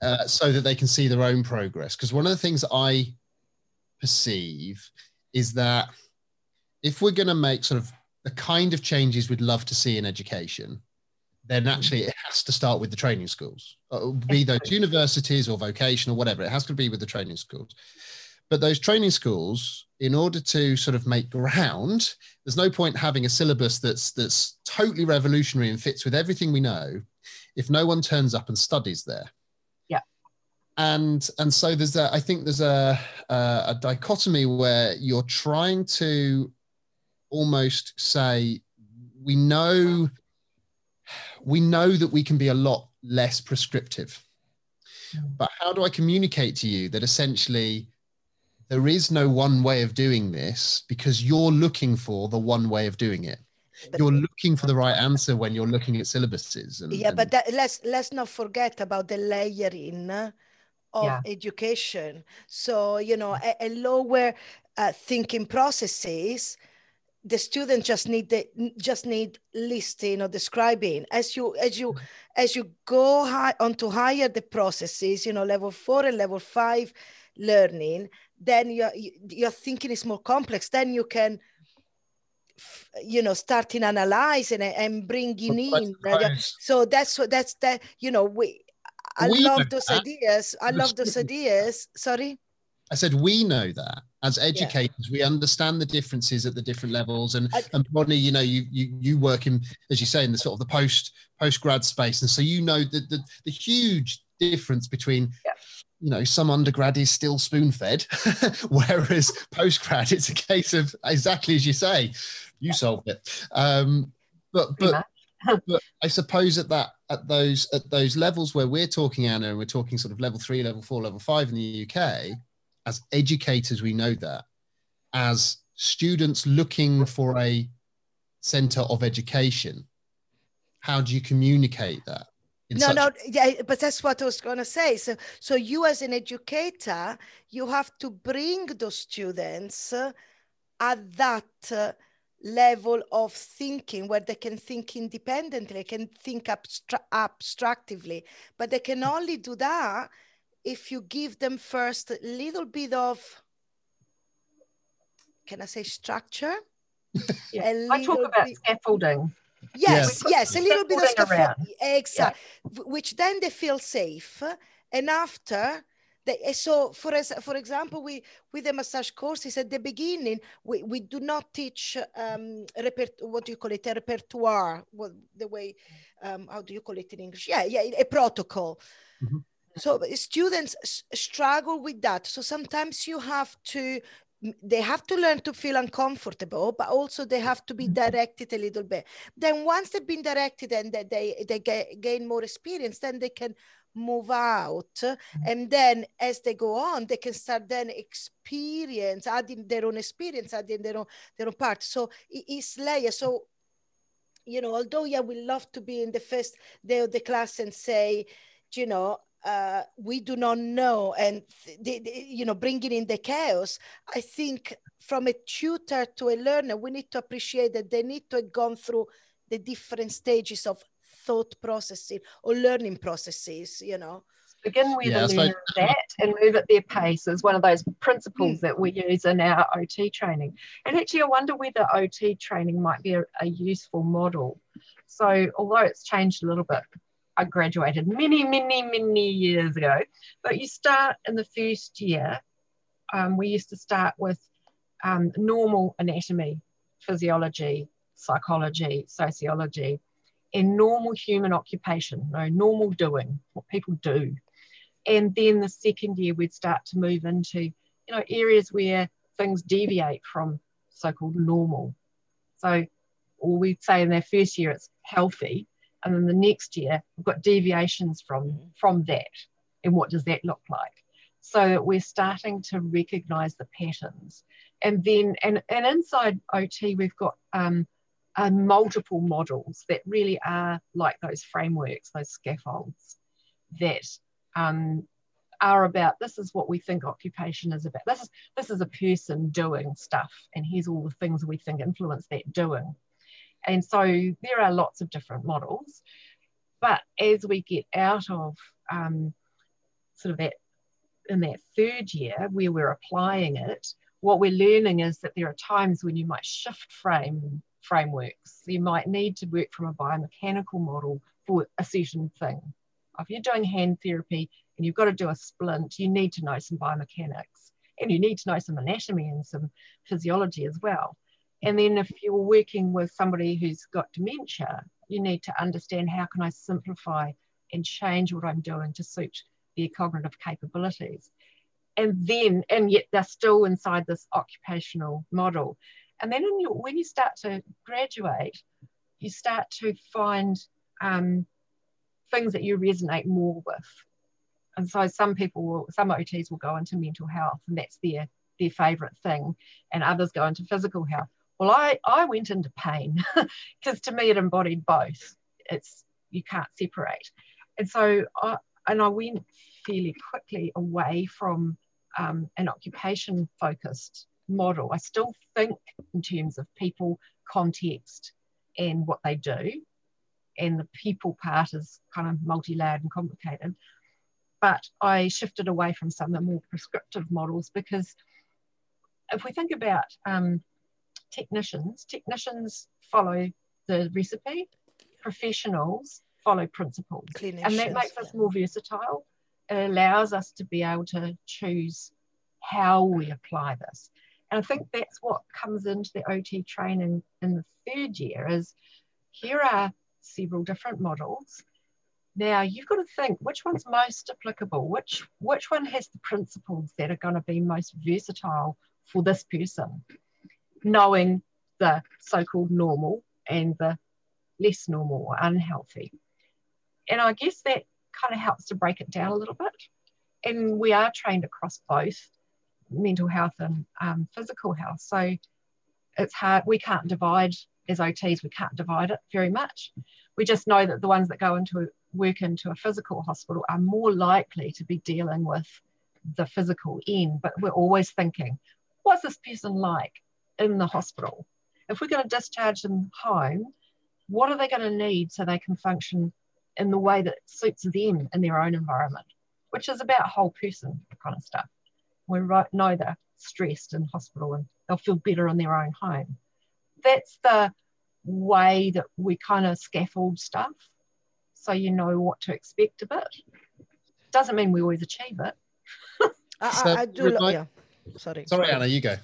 uh, so that they can see their own progress? Because one of the things I perceive is that if we're going to make sort of the kind of changes we'd love to see in education, then actually it has to start with the training schools, uh, be those universities or vocational, or whatever. It has to be with the training schools. But those training schools, in order to sort of make ground, there's no point having a syllabus that's that's totally revolutionary and fits with everything we know, if no one turns up and studies there. Yeah. And and so there's a I think there's a a, a dichotomy where you're trying to almost say we know we know that we can be a lot less prescriptive. But how do I communicate to you that essentially there is no one way of doing this because you're looking for the one way of doing it? You're looking for the right answer when you're looking at syllabuses. And, yeah, and, but that, let's let's not forget about the layering of yeah. education. So you know, a, a lower uh, thinking processes the students just need the just need listing or describing. As you as you as you go high onto higher the processes you know level four and level five learning then your your thinking is more complex. Then you can you know starting analyzing and bringing in so that's what that's that you know we i we love those ideas. I love those ideas. Sorry I said we know that as educators, yeah. we understand the differences at the different levels. And I, and Bronnie, you know, you you you work in, as you say, in the sort of the post post grad space, and so you know the the, the huge difference between. Yeah. You know, some undergrad is still spoon fed, whereas post grad, it's a case of exactly as you say, you solved it. Um, but but but I suppose at that at those at those levels where we're talking, Anna, and we're talking sort of level three, level four, level five in the UK, as educators, we know that. As students looking for a center of education, how do you communicate that? no such- no yeah but that's what i was going to say so so you as an educator you have to bring those students at that level of thinking where they can think independently can think abstra- abstractively but they can only do that if you give them first a little bit of can i say structure yeah. i talk about bit, scaffolding yes yes, yes a little bit of scaffolding exactly yeah. which then they feel safe and after Eh, so for as, for example we with the massage courses at the beginning we, we do not teach um repert- what do you call it a repertoire what the way um how do you call it in english yeah yeah a protocol mm-hmm. So students struggle with that. So sometimes you have to they have to learn to feel uncomfortable but also they have to be mm-hmm. directed a little bit. Then once they've been directed and they they, they get, gain more experience then they can move out. Mm-hmm. and then as they go on they can start then experience adding their own experience adding their own their own part. So it's layer so you know although yeah we love to be in the first day of the class and say you know uh, we do not know and the, the, you know bringing in the chaos i think from a tutor to a learner we need to appreciate that they need to have gone through the different stages of thought processing or learning processes, you know. Begin with yeah, learner that and move at their pace is one of those principles mm. that we use in our OT training. And actually, I wonder whether OT training might be a, a useful model. So, although it's changed a little bit, I graduated many, many, many years ago. But you start in the first year, um, we used to start with um, normal anatomy, physiology, psychology, sociology, and normal human occupation, no, normal doing, what people do. And then the second year, we'd start to move into, you know, areas where things deviate from so-called normal. So, or we'd say in their first year it's healthy, and then the next year we've got deviations from from that. And what does that look like? So that we're starting to recognize the patterns. And then, and, and inside OT, we've got um, uh, multiple models that really are like those frameworks, those scaffolds that um, are about this is what we think occupation is about. This is this is a person doing stuff, and here's all the things we think influence that doing. And so there are lots of different models, but as we get out of um, sort of that in that third year where we're applying it, what we're learning is that there are times when you might shift frame frameworks. You might need to work from a biomechanical model for a certain thing. If you're doing hand therapy and you've got to do a splint, you need to know some biomechanics and you need to know some anatomy and some physiology as well. And then if you're working with somebody who's got dementia, you need to understand how can I simplify and change what I'm doing to suit their cognitive capabilities. And then, and yet they're still inside this occupational model. And then you, when you start to graduate, you start to find um, things that you resonate more with. And so some people will, some OTs will go into mental health and that's their, their favorite thing. And others go into physical health. Well, I, I went into pain because to me it embodied both. It's, you can't separate. And so I, and I went fairly quickly away from um, an occupation focused model. I still think in terms of people, context, and what they do. And the people part is kind of multi layered and complicated. But I shifted away from some of the more prescriptive models because if we think about um, technicians, technicians follow the recipe, professionals follow principles. And that makes us more versatile. It allows us to be able to choose how we apply this. And I think that's what comes into the OT training in the third year is here are several different models. Now you've got to think which one's most applicable, which which one has the principles that are going to be most versatile for this person, knowing the so-called normal and the less normal or unhealthy. And I guess that kind of helps to break it down a little bit. And we are trained across both mental health and um, physical health. So it's hard, we can't divide as OTs, we can't divide it very much. We just know that the ones that go into work into a physical hospital are more likely to be dealing with the physical end, but we're always thinking, what's this person like in the hospital? If we're going to discharge them home, what are they going to need so they can function in the way that suits them in their own environment, which is about whole person kind of stuff. We right, know they're stressed in hospital and they'll feel better in their own home. That's the way that we kind of scaffold stuff so you know what to expect of it. Doesn't mean we always achieve it. I, uh, so, I, do. Like, yeah. Sorry. Sorry, Anna. You go.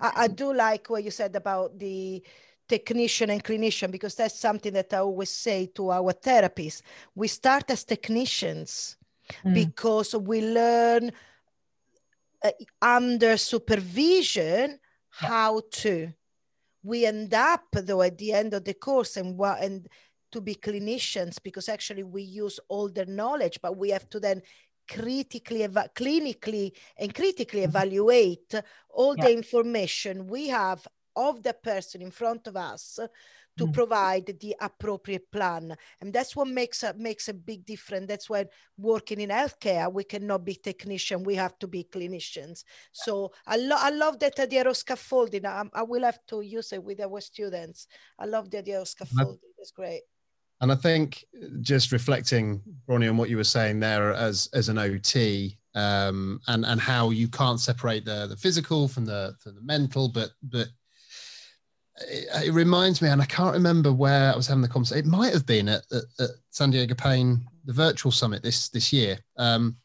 I, I do like what you said about the technician and clinician because that's something that I always say to our therapists. We start as technicians mm. because we learn uh, under supervision how to. We end up though at the end of the course and what and to be clinicians because actually we use all the knowledge, but we have to then critically eva- clinically and critically evaluate all yeah. the information we have of the person in front of us to mm. provide the appropriate plan. And that's what makes a makes a big difference. That's why working in healthcare we cannot be technician we have to be clinicians. So i, lo- I love that idea of scaffolding I, I will have to use it with our students. I love the idea of scaffolding it's great and I think just reflecting, Bronnie, on what you were saying there as as an OT, um, and and how you can't separate the the physical from the from the mental, but but it, it reminds me, and I can't remember where I was having the conversation. It might have been at, at, at San Diego Pain, the virtual summit this this year. Um,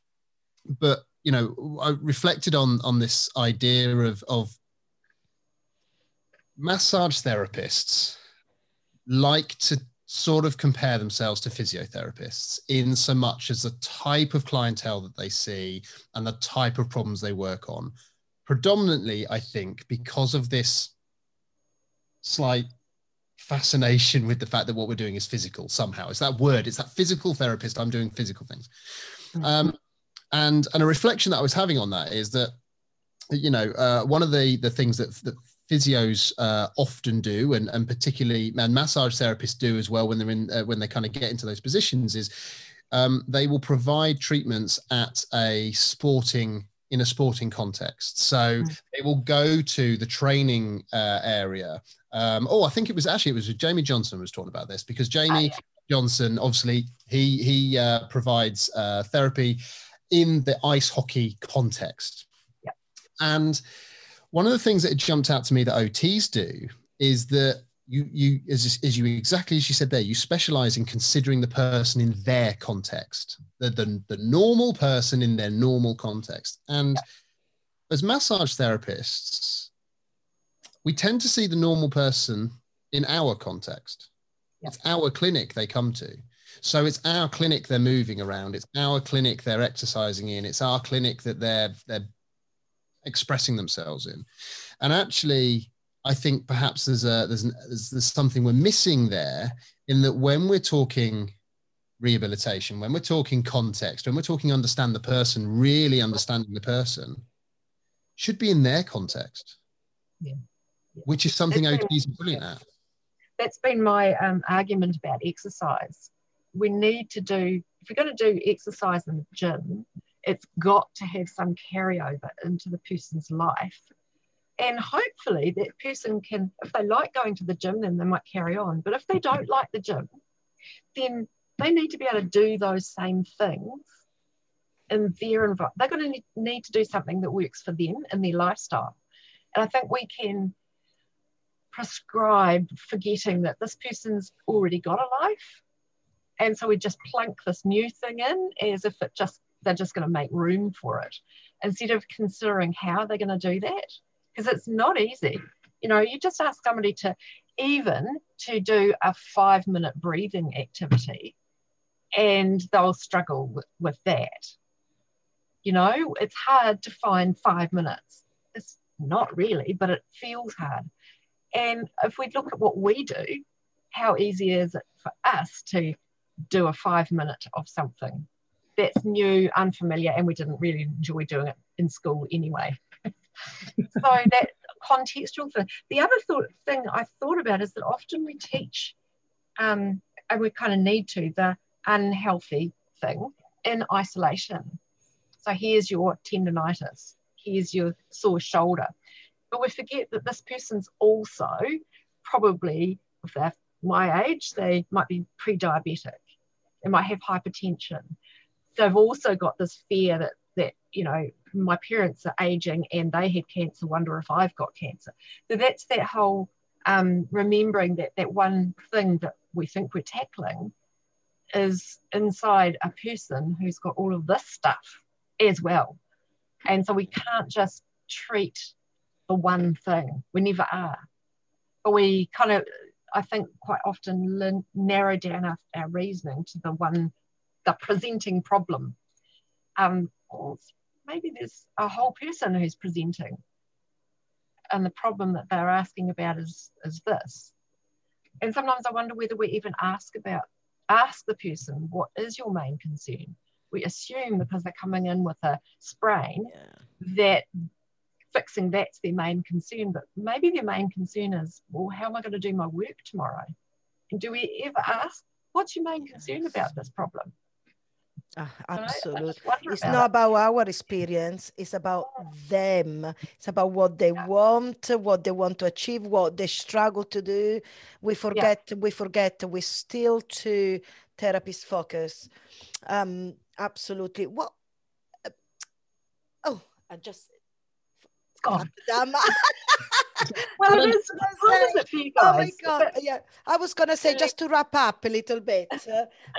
but you know, I reflected on on this idea of of massage therapists like to sort of compare themselves to physiotherapists in so much as the type of clientele that they see and the type of problems they work on. Predominantly, I think, because of this slight fascination with the fact that what we're doing is physical somehow. It's that word, it's that physical therapist. I'm doing physical things. Mm-hmm. Um, and, and a reflection that I was having on that is that, you know, uh, one of the, the things that, that physios uh, often do, and, and particularly and massage therapists do as well when they're in uh, when they kind of get into those positions, is um, they will provide treatments at a sporting in a sporting context. So mm. they will go to the training uh, area. Um, oh, I think it was actually it was Jamie Johnson was talking about this because Jamie oh, yeah. Johnson obviously he he uh, provides uh, therapy in the ice hockey context, yeah. and one of the things that jumped out to me that OTs do is that you you as, as you exactly as you said there, you specialize in considering the person in their context, the the, the normal person in their normal context. And as massage therapists, we tend to see the normal person in our context. It's our clinic they come to. So it's our clinic they're moving around. It's our clinic they're exercising in. It's our clinic that they're they're expressing themselves in. And actually, I think perhaps there's a there's, an, there's there's something we're missing there in that when we're talking rehabilitation, when we're talking context, when we're talking understand the person, really understanding the person, should be in their context. Yeah. yeah. Which is something that's OTs are brilliant at. That's been my um, argument about exercise. We need to do, if you're going to do exercise in the gym, it's got to have some carryover into the person's life. And hopefully that person can, if they like going to the gym, then they might carry on. But if they don't like the gym, then they need to be able to do those same things in their environment. They're going to need to do something that works for them in their lifestyle. And I think we can prescribe forgetting that this person's already got a life. And so we just plunk this new thing in as if it just they're just going to make room for it instead of considering how they're going to do that. Because it's not easy. You know you just ask somebody to even to do a five minute breathing activity and they'll struggle with, that. You know it's hard to find five minutes. It's not really but it feels hard. And if we look at what we do how easy is it for us to do a five minute of something that's new, unfamiliar, and we didn't really enjoy doing it in school anyway. so that contextual thing. The other thought, thing I thought about is that often we teach, um, and we kind of need to, the unhealthy thing in isolation. So here's your tendonitis, here's your sore shoulder. But we forget that this person's also probably, if they're my age, they might be pre diabetic, they might have hypertension, they've also got this fear that that you know my parents are aging and they had cancer wonder if i've got cancer. So that's that whole um, remembering that that one thing that we think we're tackling is inside a person who's got all of this stuff as well. And so we can't just treat the one thing. We never are. But we kind of i think quite often narrow down our, our reasoning to the one the presenting problem. Um, maybe there's a whole person who's presenting, and the problem that they're asking about is is this. And sometimes I wonder whether we even ask about ask the person what is your main concern. We assume because they're coming in with a sprain yeah. that fixing that's their main concern, but maybe their main concern is, well, how am I going to do my work tomorrow? And do we ever ask, what's your main concern about this problem? Uh, absolutely. It's not about our experience, it's about them. It's about what they yeah. want, what they want to achieve, what they struggle to do. We forget, yeah. we forget, we still to therapist focus. Um, absolutely. What? Uh, oh, I just. It's gone. well, it is. How is it for you guys? Oh my god! Yeah, I was gonna say just to wrap up a little bit.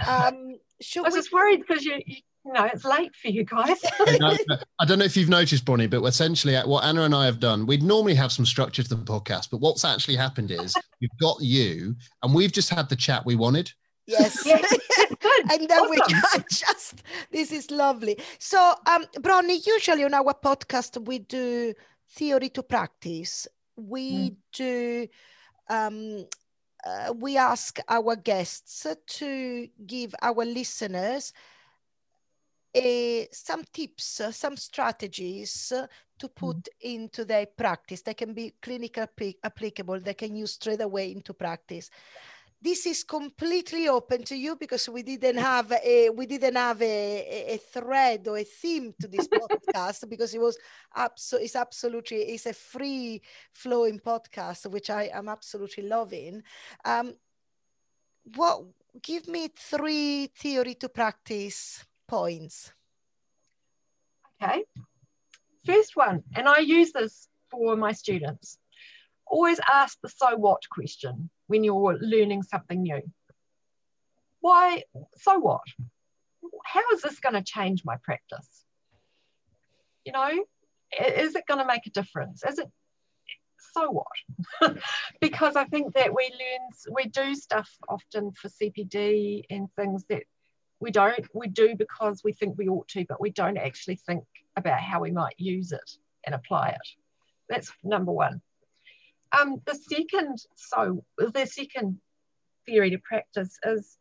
um, should I was we... just worried because you, you know, it's late for you guys. I don't know if you've noticed, Bronnie, but essentially what Anna and I have done, we'd normally have some structure to the podcast, but what's actually happened is we've got you and we've just had the chat we wanted. Yes. and then awesome. we can just, this is lovely. So, um, Bronnie, usually on our podcast, we do theory to practice. We mm. do um, uh, we ask our guests to give our listeners uh, some tips, uh, some strategies to mm-hmm. put mm. into their practice. They can be clinically applicable, they can use straight away into practice this is completely open to you because we didn't have a we didn't have a, a thread or a theme to this podcast because it was absolutely it's absolutely it's a free flowing podcast which I am absolutely loving. Um, what give me three theory to practice points? Okay, first one, and I use this for my students. Always ask the so what question when you're learning something new. Why, so what? How is this going to change my practice? You know, is it going to make a difference? Is it, so what? because I think that we learn, we do stuff often for CPD and things that we don't, we do because we think we ought to, but we don't actually think about how we might use it and apply it. That's number one. Um, the second, so the second theory to practice is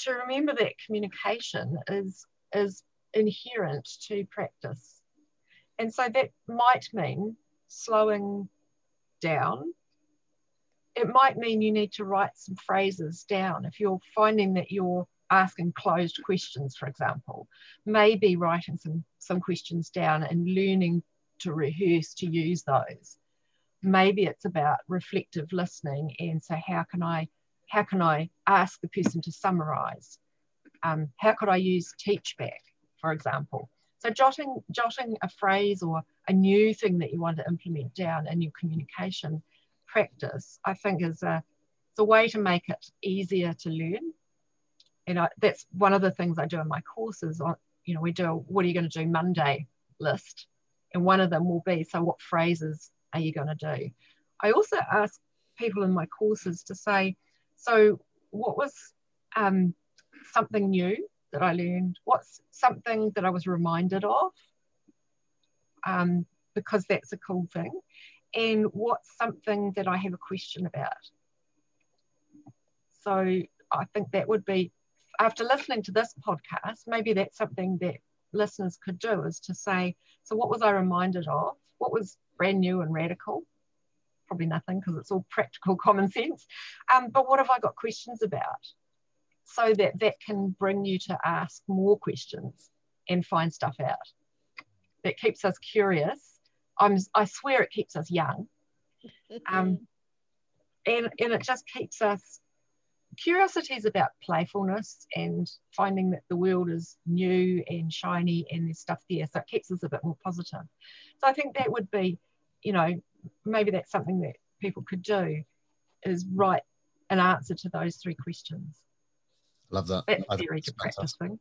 to remember that communication is is inherent to practice, and so that might mean slowing down. It might mean you need to write some phrases down. If you're finding that you're asking closed questions, for example, maybe writing some some questions down and learning to rehearse to use those maybe it's about reflective listening and so how can i how can i ask the person to summarize um, how could i use teach back for example? So jotting jotting a phrase or a new thing that you want to implement down in your communication practice i think is a it's a way to make it easier to learn. And I, that's one of the things i do in my courses on you know, we do a, what are you going to do Monday list. And one of them will be, so what phrases are you going to do? I also ask people in my courses to say, so what was um, something new that I learned? What's something that I was reminded of? Um, because that's a cool thing. And what's something that I have a question about? So I think that would be, after listening to this podcast, maybe that's something that listeners could do is to say, so what was I reminded of? What was brand new and radical? Probably nothing because it's all practical common sense. Um, but what have I got questions about? So that that can bring you to ask more questions and find stuff out. That keeps us curious. I'm, I swear it keeps us young. Um, and, and it just keeps us curiosity is about playfulness and finding that the world is new and shiny and there's stuff there. So it keeps us a bit more positive. So I think that would be, you know, maybe that's something that people could do is write an answer to those three questions. Love that. That's theory to practice thing.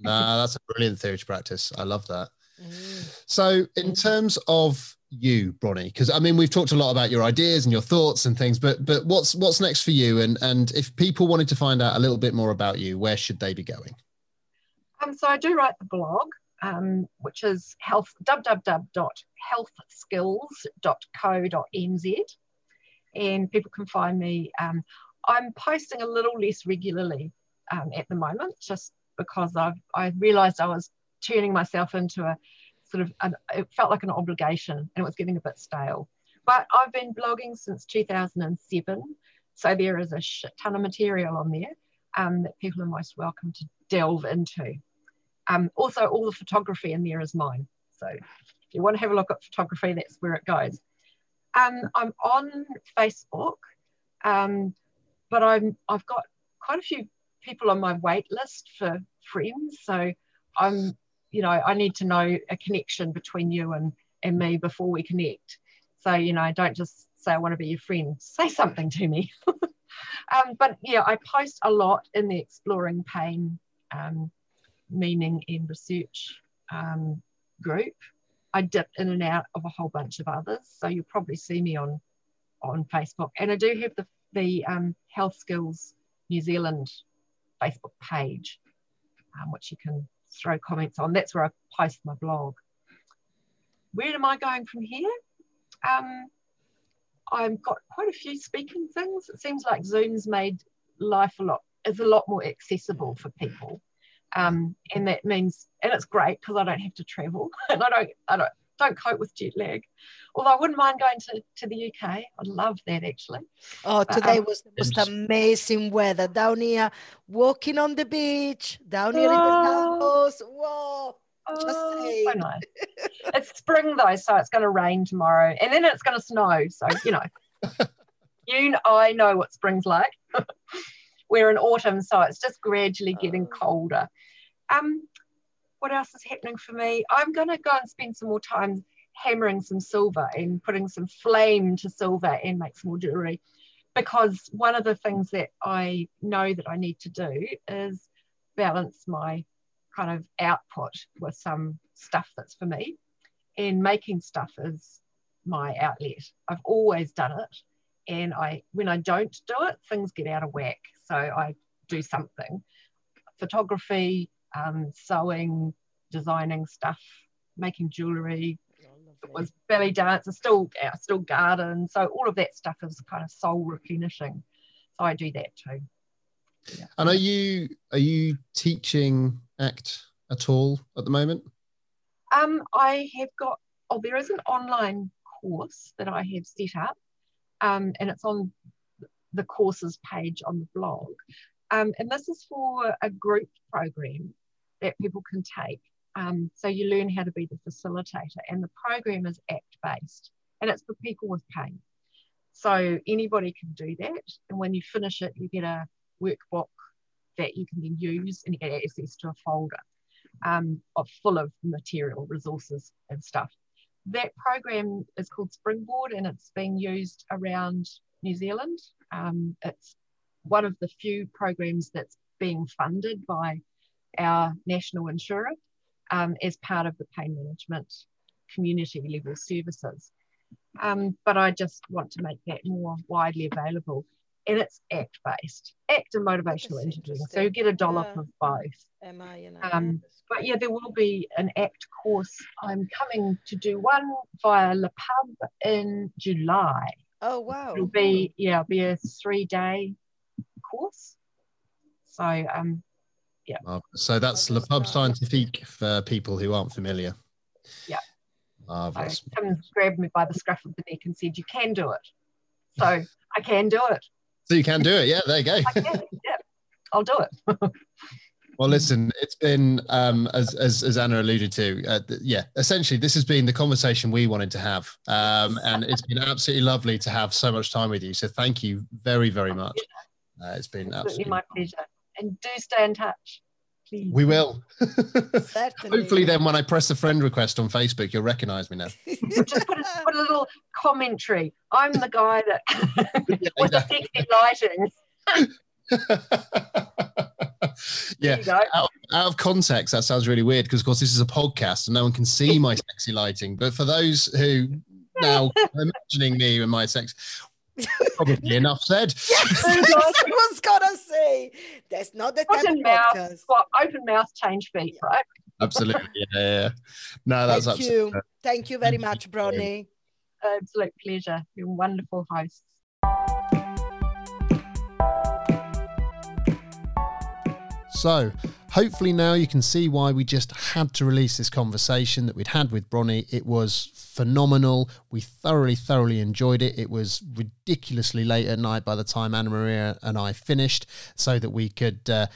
Nah, that's a brilliant theory to practice. I love that. Mm. So, in terms of you, Bronnie? Because I mean, we've talked a lot about your ideas and your thoughts and things, but but what's what's next for you? And and if people wanted to find out a little bit more about you, where should they be going? Um, so I do write the blog, um, which is health www.healthskills.co.nz, and people can find me. Um, I'm posting a little less regularly um, at the moment, just because I've I realised I was turning myself into a sort of an, it felt like an obligation and it was getting a bit stale. But I've been blogging since 2007, so there is a shit ton of material on there um, that people are most welcome to delve into. Um, also, all the photography in there is mine. So if you want to have a look at photography, that's where it goes. Um, I'm on Facebook, um, but I'm I've got quite a few people on my wait list for friends. So I'm you know, I need to know a connection between you and, and me before we connect. So, you know, don't just say, I want to be your friend, say something to me. um, but yeah, I post a lot in the Exploring Pain um, Meaning in Research um, group. I dip in and out of a whole bunch of others. So you'll probably see me on, on Facebook. And I do have the, the um, Health Skills New Zealand Facebook page, um, which you can throw comments on. That's where I post my blog. Where am I going from here? Um, I've got quite a few speaking things. It seems like Zoom's made life a lot is a lot more accessible for people. Um, and that means and it's great because I don't have to travel and I don't I don't don't cope with jet lag. Although I wouldn't mind going to, to the UK. I'd love that actually. Oh, today um, was the most amazing weather down here, walking on the beach, down here oh, in the campus. Whoa. Oh, so nice. it's spring though, so it's going to rain tomorrow, and then it's going to snow. So you know, you I know what spring's like. We're in autumn, so it's just gradually getting oh. colder. Um, what else is happening for me? I'm going to go and spend some more time hammering some silver and putting some flame to silver and make some more jewelry. Because one of the things that I know that I need to do is balance my kind of output with some stuff that's for me. And making stuff is my outlet. I've always done it. And I when I don't do it, things get out of whack. So I do something. Photography, um, sewing, designing stuff, making jewelry. it was belly dance. I still, I still garden. So all of that stuff is kind of soul replenishing. So I do that too. Yeah. And are you are you teaching ACT at all at the moment? Um, I have got. Oh, there is an online course that I have set up, um, and it's on the courses page on the blog. Um, and this is for a group program that people can take. Um, so you learn how to be the facilitator, and the program is ACT based and it's for people with pain. So anybody can do that. And when you finish it, you get a workbook that you can then use and you get access to a folder um, of full of material, resources, and stuff. That program is called Springboard and it's being used around New Zealand. Um, it's one of the few programs that's being funded by our national insurer. um, as part of the pain management community level services. Um, but I just want to make that more widely available. And it's ACT based, ACT and motivational interviewing. So you get a dollar yeah. for both. Am I, you know, um, but yeah, there will be an ACT course. I'm coming to do one via Le Pub in July. Oh wow! It'll be yeah, it'll be a three day course. So um, yeah. So that's Le Pub Scientifique for people who aren't familiar. Yeah. Marvelous. So come grabbed me by the scruff of the neck and said, "You can do it." So I can do it. So you can do it. Yeah, there you go. Can, yeah, I'll do it. Well, listen, it's been um, as, as, as Anna alluded to. Uh, th- yeah, essentially, this has been the conversation we wanted to have, um, and it's been absolutely lovely to have so much time with you. So, thank you very, very much. Uh, it's been absolutely, absolutely my pleasure. And do stay in touch. Please. We will. Hopefully, then when I press the friend request on Facebook, you'll recognize me now. Just put a, put a little commentary. I'm the guy that with the sexy lighting. yeah. Out, out, of context, that sounds really weird because, of course, this is a podcast and no one can see my sexy lighting. But for those who now imagining me and my sex, probably enough said. Yes, I was gonna say that's not the type open mouth, podcast. Well, open mouth, change feet, right? Absolutely, yeah, yeah. No, that's Thank absolutely. You. Thank you very much, Bronnie. Absolute pleasure. You're wonderful hosts. So, hopefully, now you can see why we just had to release this conversation that we'd had with Bronnie. It was phenomenal. We thoroughly, thoroughly enjoyed it. It was ridiculously late at night by the time Anna Maria and I finished, so that we could uh,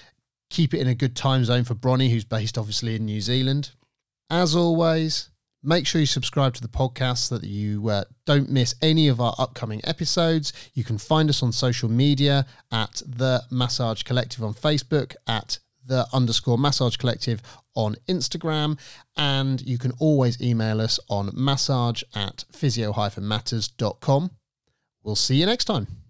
keep it in a good time zone for Bronnie, who's based obviously in New Zealand. As always, Make sure you subscribe to the podcast so that you uh, don't miss any of our upcoming episodes. You can find us on social media at the Massage Collective on Facebook, at the underscore Massage Collective on Instagram, and you can always email us on massage at physio-matters.com. We'll see you next time.